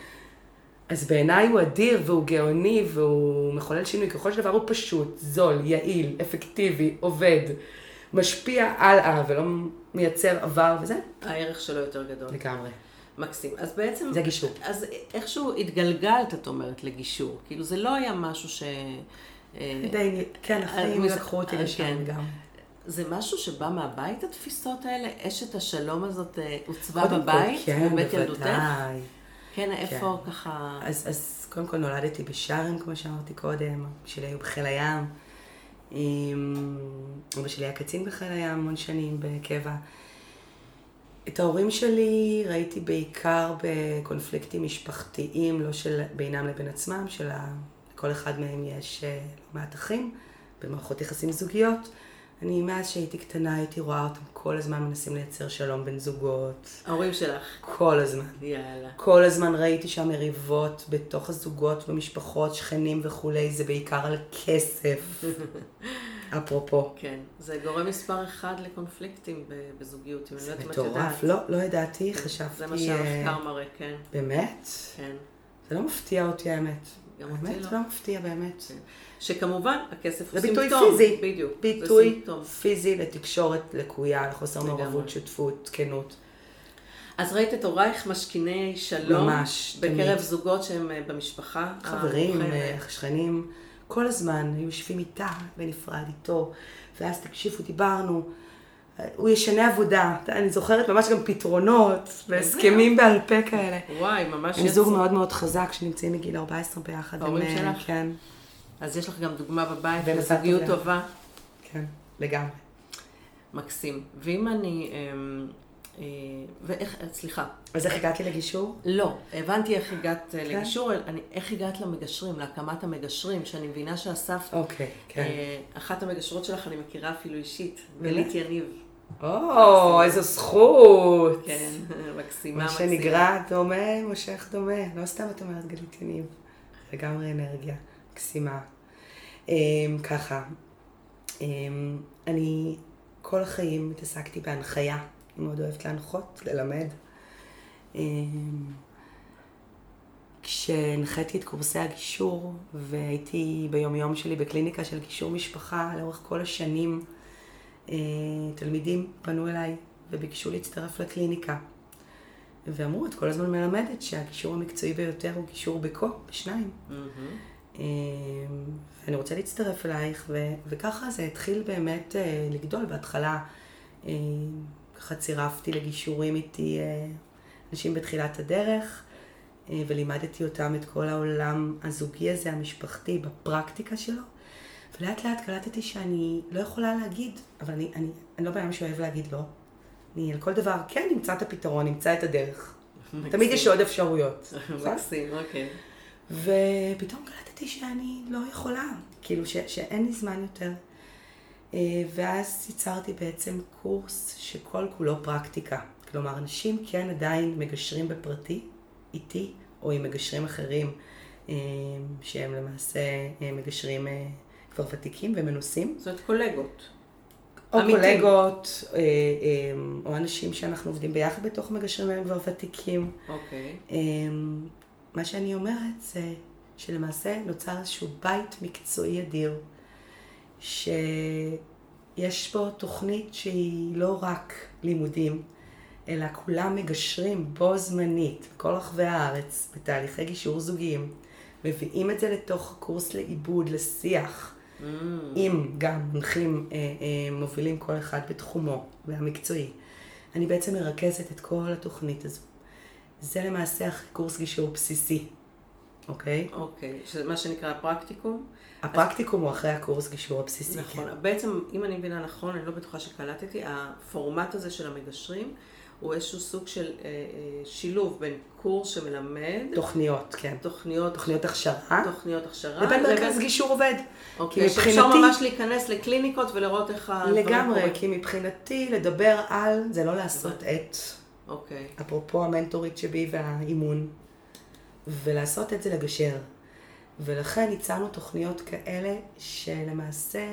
אז בעיניי הוא אדיר והוא גאוני והוא מחולל שינוי. ככל שדבר הוא פשוט, זול, יעיל, אפקטיבי, עובד, משפיע הלאה ולא מייצר עבר וזה. הערך שלו יותר גדול. לגמרי. מקסים. אז בעצם... זה גישור. אז איכשהו התגלגלת, את אומרת, לגישור. כאילו זה לא היה משהו ש... די, כן, החיים לקחו אותי לשם כן. גם. זה משהו שבא מהבית, התפיסות האלה? אשת השלום הזאת אה, עוצבה בבית? כן, בבית ילדותך? כן, איפה כן. ככה... אז, אז קודם כל נולדתי בשארם, כמו שאמרתי קודם, שלי היו בחיל הים. אבא שלי היה קצין בחיל הים המון שנים בקבע. את ההורים שלי ראיתי בעיקר בקונפליקטים משפחתיים, לא של בינם לבין עצמם, שלכל אחד מהם יש אה, לא מעט אחים, במערכות יחסים זוגיות. אני, מאז שהייתי קטנה, הייתי רואה אותם כל הזמן מנסים לייצר שלום בין זוגות. ההורים שלך. כל הזמן. יאללה. כל הזמן ראיתי שם מריבות בתוך הזוגות, במשפחות, שכנים וכולי, זה בעיקר על כסף. אפרופו. כן, זה גורם מספר אחד לקונפליקטים בזוגיות, אם אני לא יודעת אם את יודעת. זה מטורף, לא, לא ידעתי, כן, חשבתי... זה מה שהמחקר מראה, כן. באמת? כן. זה לא מפתיע אותי האמת. גם אותי לא. באמת לא מפתיע, באמת. כן. שכמובן הכסף הוא סימפטום. זה ביטוי פיזי. בדיוק. ביטוי פיזי לתקשורת לקויה, לחוסר מעורבות, שותפות, כנות. אז ראית את הורייך משכיני שלום. ממש, בקרב תמיד. זוגות שהם אה, במשפחה. חברים, אה, שכנים, כל הזמן היו יושבים איתה בנפרד איתו, ואז תקשיבו, דיברנו. הוא ישנה עבודה, אני זוכרת ממש גם פתרונות והסכמים בעל פה כאלה. וואי, ממש יצאו. הם זוג מאוד מאוד חזק שנמצאים מגיל 14 ביחד. ההורים אה, שלך? כן. אז יש לך גם דוגמה בבית לזוגיות טובה. כן, לגמרי. מקסים. ואם אני... אמ, אה, ואיך, סליחה. אז איך הגעתי לגישור? לא, הבנתי איך הגעת אה, כן? לגישור, אני, איך הגעת למגשרים, להקמת המגשרים, שאני מבינה שאספת. אוקיי, כן. אה, אחת המגשרות שלך אני מכירה אפילו אישית, גלית יניב. או, איזו זכות. כן, מקסימה, מקסימה. מה שנגרע דומה, מושך דומה. לא סתם את אומרת גלית יניב. לגמרי אנרגיה. מקסימה. Um, ככה, um, אני כל החיים התעסקתי בהנחיה, אני מאוד אוהבת להנחות, ללמד. Um, כשהנחיתי את קורסי הגישור והייתי ביומיום שלי בקליניקה של גישור משפחה לאורך כל השנים, תלמידים פנו אליי וביקשו להצטרף לקליניקה. ואמרו, את כל הזמן מלמדת שהגישור המקצועי ביותר הוא גישור בקו, בשניים. Mm-hmm. אני רוצה להצטרף אלייך, ו- וככה זה התחיל באמת uh, לגדול. בהתחלה uh, ככה צירפתי לגישורים איתי אנשים בתחילת הדרך, ולימדתי אותם את כל העולם הזוגי הזה, המשפחתי, בפרקטיקה שלו. ולאט לאט קלטתי שאני לא יכולה להגיד, אבל אני, אני, אני לא בן שאוהב להגיד לא. אני על כל דבר, כן, נמצא את הפתרון, נמצא את הדרך. תמיד יש עוד אפשרויות. מקסים, אוקיי. ופתאום קלטתי שאני לא יכולה, כאילו ש, שאין לי זמן יותר. אה, ואז ייצרתי בעצם קורס שכל כולו פרקטיקה. כלומר, אנשים כן עדיין מגשרים בפרטי, איתי, או עם מגשרים אחרים, אה, שהם למעשה אה, מגשרים כבר ותיקים ומנוסים. זאת קולגות. או אמיתים. קולגות, או אנשים שאנחנו עובדים ביחד בתוך מגשרים והם כבר ותיקים. אוקיי. מה שאני אומרת זה שלמעשה נוצר איזשהו בית מקצועי אדיר, שיש בו תוכנית שהיא לא רק לימודים, אלא כולם מגשרים בו זמנית בכל רחבי הארץ בתהליכי גישור זוגיים, מביאים את זה לתוך קורס לעיבוד, לשיח. Mm. אם גם מנחים אה, אה, מובילים כל אחד בתחומו והמקצועי. אני בעצם מרכזת את כל התוכנית הזו. זה למעשה קורס גישור בסיסי, אוקיי? אוקיי, שזה מה שנקרא הפרקטיקום? הפרקטיקום אז... הוא אחרי הקורס גישור הבסיסי. נכון, כן. בעצם, אם אני מבינה נכון, אני לא בטוחה שקלטתי, הפורמט הזה של המגשרים, הוא איזשהו סוג של אה, אה, שילוב בין קורס שמלמד. תוכניות, כן. תוכניות. תוכניות הכשרה. תוכניות הכשרה. לבין מרכז גישור עובד. אוקיי, מבחינתי... שאפשר ממש להיכנס לקליניקות ולראות איך ה... לגמרי, כי מבחינתי לדבר על זה לא לעשות את. אוקיי. אפרופו המנטורית שבי והאימון. ולעשות את זה לגשר. ולכן הצענו תוכניות כאלה שלמעשה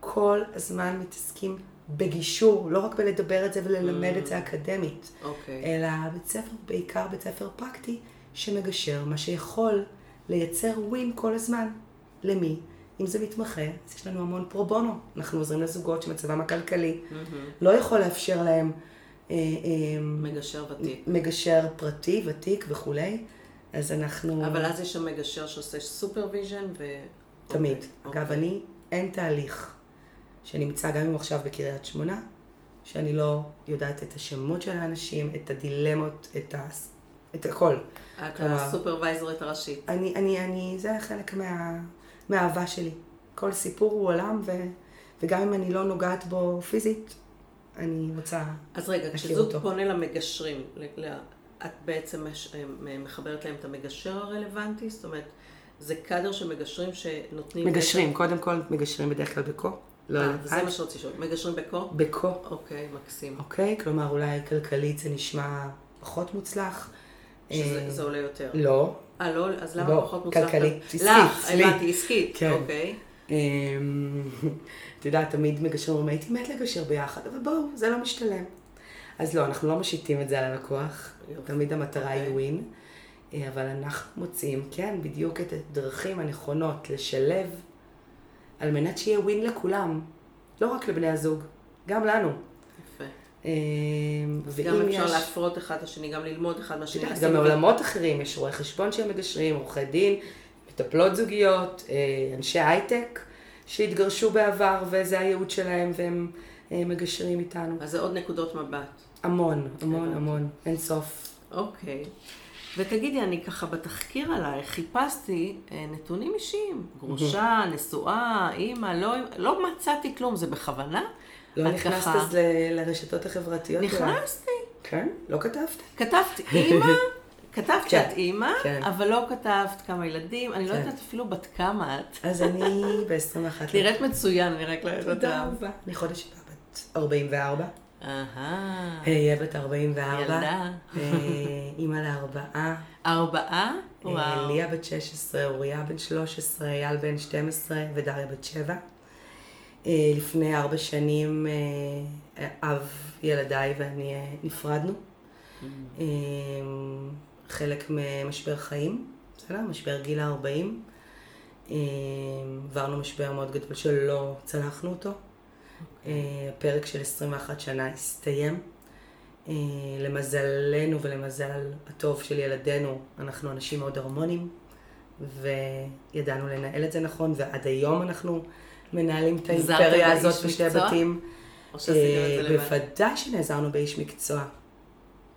כל הזמן מתעסקים בגישור, לא רק בלדבר את זה וללמד mm. את זה mm. אקדמית, okay. אוקיי. אלא בית ספר, בעיקר בית ספר פרקטי, שמגשר, מה שיכול לייצר win כל הזמן. למי? אם זה מתמחה, אז יש לנו המון פרו בונו. אנחנו עוזרים לזוגות שמצבם הכלכלי mm-hmm. לא יכול לאפשר להם... אה, אה, מגשר ותיק. מגשר פרטי, ותיק וכולי. אז אנחנו... אבל אז יש שם מגשר שעושה supervision ו... תמיד. Okay. אגב, okay. אני, אין תהליך שנמצא גם אם עכשיו בקריית שמונה, שאני לא יודעת את השמות של האנשים, את הדילמות, את, ה... את הכל. את הסופרוויזורית הראשית. אני, אני, אני, זה חלק מה, מהאהבה שלי. כל סיפור הוא עולם, ו, וגם אם אני לא נוגעת בו פיזית, אני רוצה אז רגע, כשזוג פונה למגשרים, את בעצם מחברת להם את המגשר הרלוונטי? זאת אומרת, זה קאדר של מגשרים שנותנים... מגשרים, בעצם... קודם כל מגשרים בדרך כלל בקו. לא אה, זה מה שרציתי לשאול. מגשרים בקו? בקו. אוקיי, מקסים. אוקיי, כלומר אולי כלכלית זה נשמע פחות מוצלח. שזה אה, עולה יותר. לא. אה, לא? אז למה לא, פחות מוצלח? כלכלית, עסקית. לך, הבנתי, עסקית. כן. אוקיי. אמ, את יודעת, תמיד מגשרים אומרים, הייתי מת לגשר ביחד, אבל בואו, זה לא משתלם. אז לא, אנחנו לא משיתים את זה על הלקוח. תמיד המטרה היא ווין. אוקיי. אה, אבל אנחנו מוצאים, כן, בדיוק את הדרכים הנכונות לשלב על מנת שיהיה ווין לכולם, לא רק לבני הזוג, גם לנו. אה, גם אפשר יש... להפרות אחד את השני, גם ללמוד אחד מהשני. גם מעולמות אחרים, יש רואי חשבון שהם מגשרים, עורכי דין, מטפלות זוגיות, אה, אנשי הייטק שהתגרשו בעבר וזה הייעוד שלהם והם מגשרים איתנו. אז זה עוד נקודות מבט. המון, המון, המון, אין סוף. אוקיי. ותגידי, אני ככה בתחקיר עלייך חיפשתי אה, נתונים אישיים. גרושה, נשואה, אימא, לא, לא מצאתי כלום, זה בכוונה? לא נכנסת ככה... אז ל, לרשתות החברתיות? נכנסתי. כן? לא כתבת? כתבתי אימא, כתבת כן, שאת אימא, כן. אבל לא כתבת כמה ילדים, אני לא כן. לא יודעת אפילו בת כמה את. אז אני ב-21. נראית מצוין, אני רק לא יודעת. תודה רבה. אני חודש הבא 44. אהה. אהיה בת 44. ילדה. אימא לארבעה. ארבעה? אה, וואו. ליה בת 16, אוריה בן 13, אייל בן 12 ודריה בת 7. אה, לפני ארבע שנים אה, אב ילדיי ואני נפרדנו. Mm. חלק ממשבר חיים, בסדר? משבר גיל ה-40. עברנו משבר מאוד גדול שלא צלחנו אותו. אה, הפרק של 21 שנה הסתיים. אה, למזלנו ולמזל הטוב של ילדינו, אנחנו אנשים מאוד הרמונים, וידענו לנהל את זה נכון, ועד היום אנחנו מנהלים את האימפריה הזאת בשני בתים. אה, בוודאי שנעזרנו באיש מקצוע.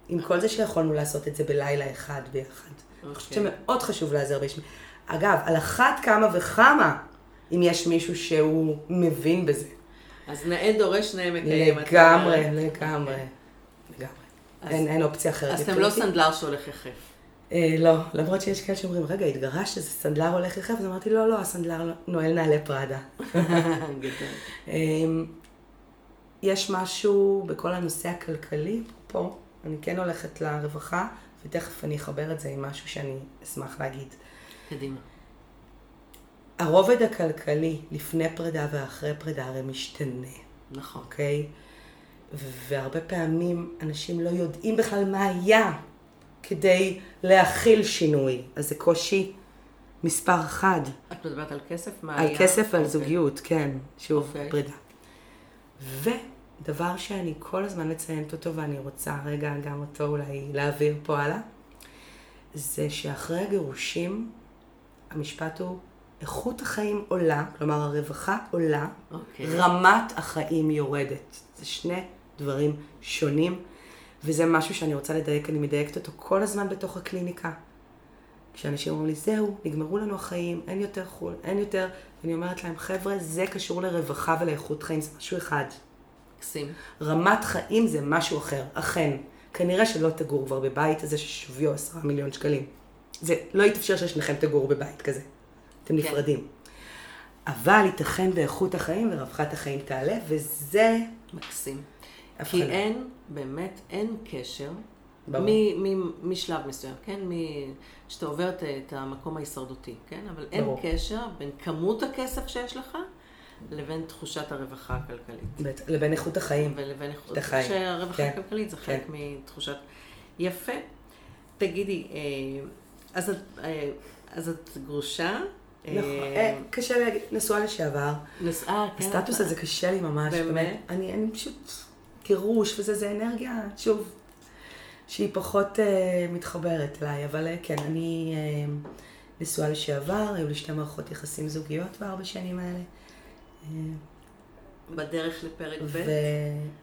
עם כל זה שיכולנו לעשות את זה בלילה אחד ביחד. אני חושבת אוקיי. שמאוד חשוב להיעזר באיש מקצוע. אגב, על אחת כמה וכמה, אם יש מישהו שהוא מבין בזה. אז נאה דורש נאה מקיים. לגמרי. לגמרי. אוקיי. לגמרי. אין אופציה אחרת. אז אתם לא. סנדלר שהולך יחף. אה, לא, למרות שיש כאלה שאומרים, רגע, התגרשת, זה סנדלר הולך יחף? אז אמרתי, לא, לא, הסנדלר נועל נעלי פראדה. אמ, יש משהו בכל הנושא הכלכלי פה, אני כן הולכת לרווחה, ותכף אני אחבר את זה עם משהו שאני אשמח להגיד. קדימה. הרובד הכלכלי לפני פרידה ואחרי פרידה הרי משתנה, נכון. אוקיי? והרבה פעמים אנשים לא יודעים בכלל מה היה כדי להכיל שינוי. אז זה קושי מספר אחד. את מדברת על כסף? מה על היה? כסף ועל אוקיי. זוגיות, כן, שוב, אוקיי. פרידה. ודבר שאני כל הזמן מציינת אותו, ואני רוצה רגע גם אותו אולי להעביר פה הלאה, זה שאחרי הגירושים, המשפט הוא, איכות החיים עולה, כלומר הרווחה עולה, אוקיי. רמת החיים יורדת. זה שני דברים שונים, וזה משהו שאני רוצה לדייק, אני מדייקת אותו כל הזמן בתוך הקליניקה. כשאנשים אומרים לי, זהו, נגמרו לנו החיים, אין יותר חו"ל, אין יותר, ואני אומרת להם, חבר'ה, זה קשור לרווחה ולאיכות חיים, זה משהו אחד. מקסים. רמת חיים זה משהו אחר, אכן. כנראה שלא תגור כבר בבית הזה ששוויו עשרה מיליון שקלים. זה לא יתאפשר ששניכם תגורו בבית כזה. אתם כן. נפרדים. אבל ייתכן באיכות החיים ורווחת החיים תעלה, וזה מקסים. כי הבחנה. אין, באמת, אין קשר. מ- מ- משלב מסוים, כן? מ- שאתה עובר את, את המקום ההישרדותי, כן? אבל אין ברור. קשר בין כמות הכסף שיש לך לבין תחושת הרווחה הכלכלית. בית- לבין איכות החיים. ולבין איכות החיים. שהרווחה כן. הכלכלית זה כן. חלק מתחושת... יפה. תגידי, אה, אז את, אה, אז את גרושה? נכון, אה, קשה להגיד, נשואה לשעבר. נשואה, כן. הסטטוס אתה- הזה קשה לי ממש. באמת? אני, פשוט גירוש וזה, זה אנרגיה, שוב, שהיא פחות אה, מתחברת אליי, אבל אה, כן, אני אה, נשואה לשעבר, היו לי שתי מערכות יחסים זוגיות בארבע שנים האלה. אה, בדרך לפרק ב'?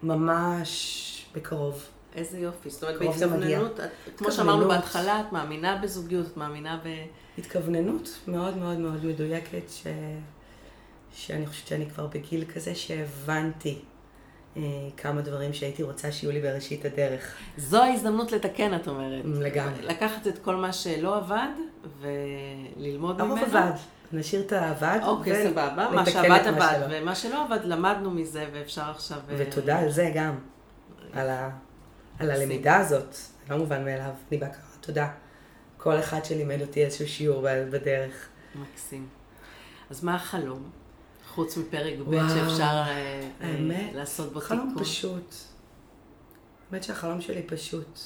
וממש בקרוב. איזה יופי. זאת אומרת. בהתכווננות, כמו. שאמרנו בהתחלה, את מאמינה בזוגיות, את מאמינה ב... התכווננות מאוד מאוד מאוד מדויקת, ש... שאני חושבת שאני כבר בגיל כזה שהבנתי אה, כמה דברים שהייתי רוצה שיהיו לי בראשית הדרך. זו ההזדמנות לתקן, את אומרת. לגמרי. לקחת את כל מה שלא עבד וללמוד ממנו. הרוב עבד, נשאיר את העבד. אוקיי, סבבה. מה שעבד עבד. ומה שלא עבד, למדנו מזה, ואפשר עכשיו... אה, ותודה על זה גם, על, ה... על הלמידה הזאת. זה לא מובן מאליו, אני בהכרה, תודה. כל אחד שלימד אותי איזשהו שיעור בדרך. מקסים. אז מה החלום? חוץ מפרק ב' שאפשר אה, אה, האמת, לעשות בו חלום תיקון. פשוט. האמת שהחלום שלי פשוט.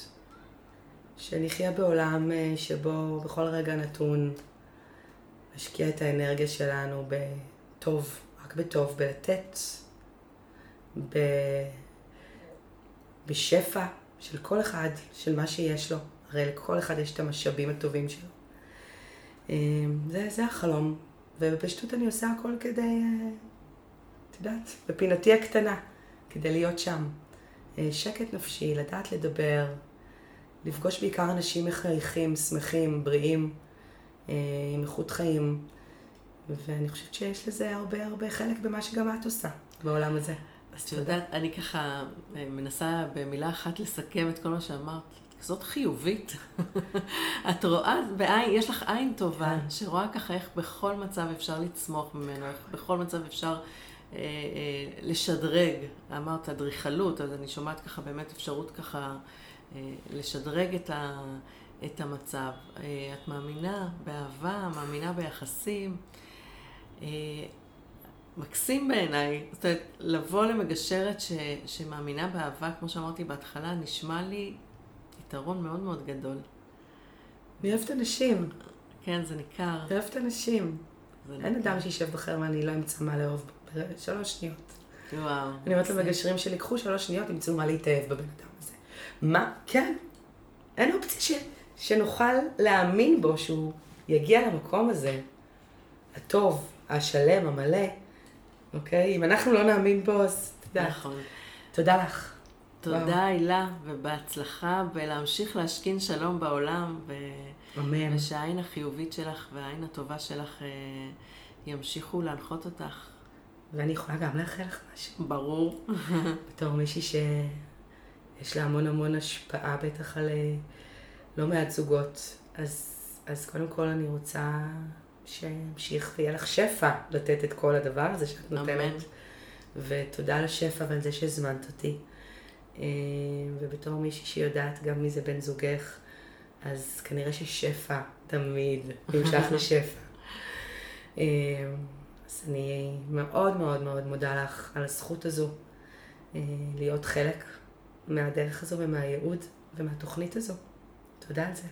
שנחיה בעולם אה, שבו בכל רגע נתון נשקיע את האנרגיה שלנו בטוב, רק בטוב, בלתת, ב... בשפע של כל אחד, של מה שיש לו. הרי לכל אחד יש את המשאבים הטובים שלו. אה, זה, זה החלום, ובפשטות אני עושה הכל כדי, אה, את יודעת, בפינתי הקטנה, כדי להיות שם. אה, שקט נפשי, לדעת לדבר, לפגוש בעיקר אנשים מחייכים, שמחים, בריאים, אה, עם איכות חיים, ואני חושבת שיש לזה הרבה הרבה חלק במה שגם את עושה בעולם הזה. אז את יודעת, אני ככה מנסה במילה אחת לסכם את כל מה שאמרת. כזאת חיובית. את רואה בעין, יש לך עין טובה, כן. שרואה ככה איך בכל מצב אפשר לצמוח ממנו, איך בכל מצב אפשר אה, אה, לשדרג. אמרת אדריכלות, אז אני שומעת ככה באמת אפשרות ככה אה, לשדרג את, ה, את המצב. אה, את מאמינה באהבה, מאמינה ביחסים. אה, מקסים בעיניי. זאת אומרת, לבוא למגשרת ש, שמאמינה באהבה, כמו שאמרתי בהתחלה, נשמע לי יתרון מאוד מאוד גדול. אני אוהבת אנשים, כן, זה ניכר. אני אוהבת אנשים. אין ניכר. אדם שישב בחר ואני לא אמצא מה לאהוב בשלוש שניות. וואו. אני אומרת למגשרים שלי, קחו שלוש שניות, תמצאו מה להתאהב בבן אדם הזה. מה? כן. אין אופציה ש... שנוכל להאמין בו שהוא יגיע למקום הזה, הטוב, השלם, המלא, אוקיי? אם אנחנו לא נאמין בו, אז יודעת. נכון. תודה לך. תודה, הילה, ובהצלחה בלהמשיך להשכין שלום בעולם, ו... אמן. ושהעין החיובית שלך והעין הטובה שלך אה, ימשיכו להנחות אותך. ואני יכולה גם לאחל לך משהו. ברור. בתור מישהי שיש לה המון המון השפעה בטח על אה, לא מעט זוגות, אז, אז קודם כל אני רוצה שימשיך ויהיה לך שפע לתת את כל הדבר הזה שאת נותנת. אמן. ותודה על השפע ועל זה שהזמנת אותי. אה, ובתור מישהי שיודעת גם מי זה בן זוגך, אז כנראה ששפע תמיד נמשך לשפע. אה, אז אני מאוד מאוד מאוד מודה לך על הזכות הזו אה, להיות חלק מהדרך הזו ומהייעוד ומהתוכנית הזו. תודה על זה.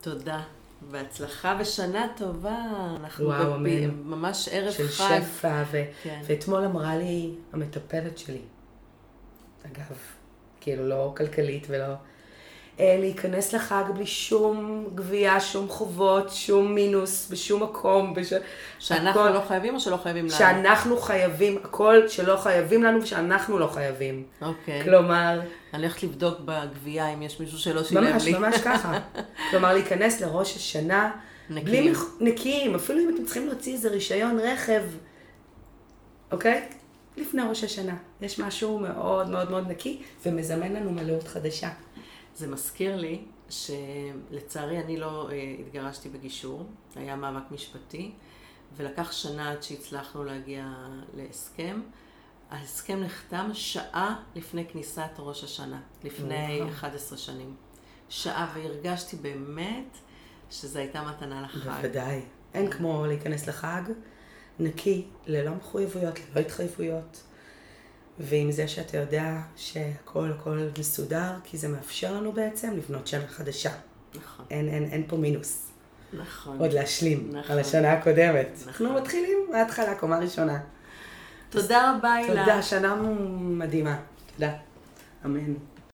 תודה. בהצלחה ושנה טובה. אנחנו וואו, אמן. ממש ערב של חג. שפע, ו... כן. ואתמול אמרה לי המטפלת שלי, אגב, כאילו לא כלכלית ולא... אה, להיכנס לחג בלי שום גבייה, שום חובות, שום מינוס, בשום מקום. בש... שאנחנו הכל- לא חייבים או שלא חייבים לנו? שאנחנו חייבים, הכל שלא חייבים לנו ושאנחנו לא חייבים. אוקיי. כלומר, אני הולכת לבדוק בגבייה אם יש מישהו שלא שילם ממש, לי. ממש ככה. כלומר, להיכנס לראש השנה, נקיים. בלי מח... נקיים, אפילו אם אתם צריכים להוציא איזה רישיון רכב, אוקיי? לפני ראש השנה. יש משהו מאוד מאוד מאוד נקי, ומזמן לנו מלאות חדשה. זה מזכיר לי שלצערי אני לא אה, התגרשתי בגישור, היה מאבק משפטי, ולקח שנה עד שהצלחנו להגיע להסכם. ההסכם נחתם שעה לפני כניסת ראש השנה, לפני וואו. 11 שנים. שעה, והרגשתי באמת שזו הייתה מתנה לחג. בוודאי. אין כמו להיכנס לחג נקי, ללא מחויבויות, ללא התחייבויות. ועם זה שאתה יודע שהכל הכל מסודר, כי זה מאפשר לנו בעצם לבנות שנה חדשה. נכון, אין, אין, אין פה מינוס. נכון. עוד להשלים נכון. על השנה הקודמת. נכון. אנחנו מתחילים מההתחלה, קומה ראשונה. תודה רבה, הילה. תודה, שנה מדהימה. תודה. אמן.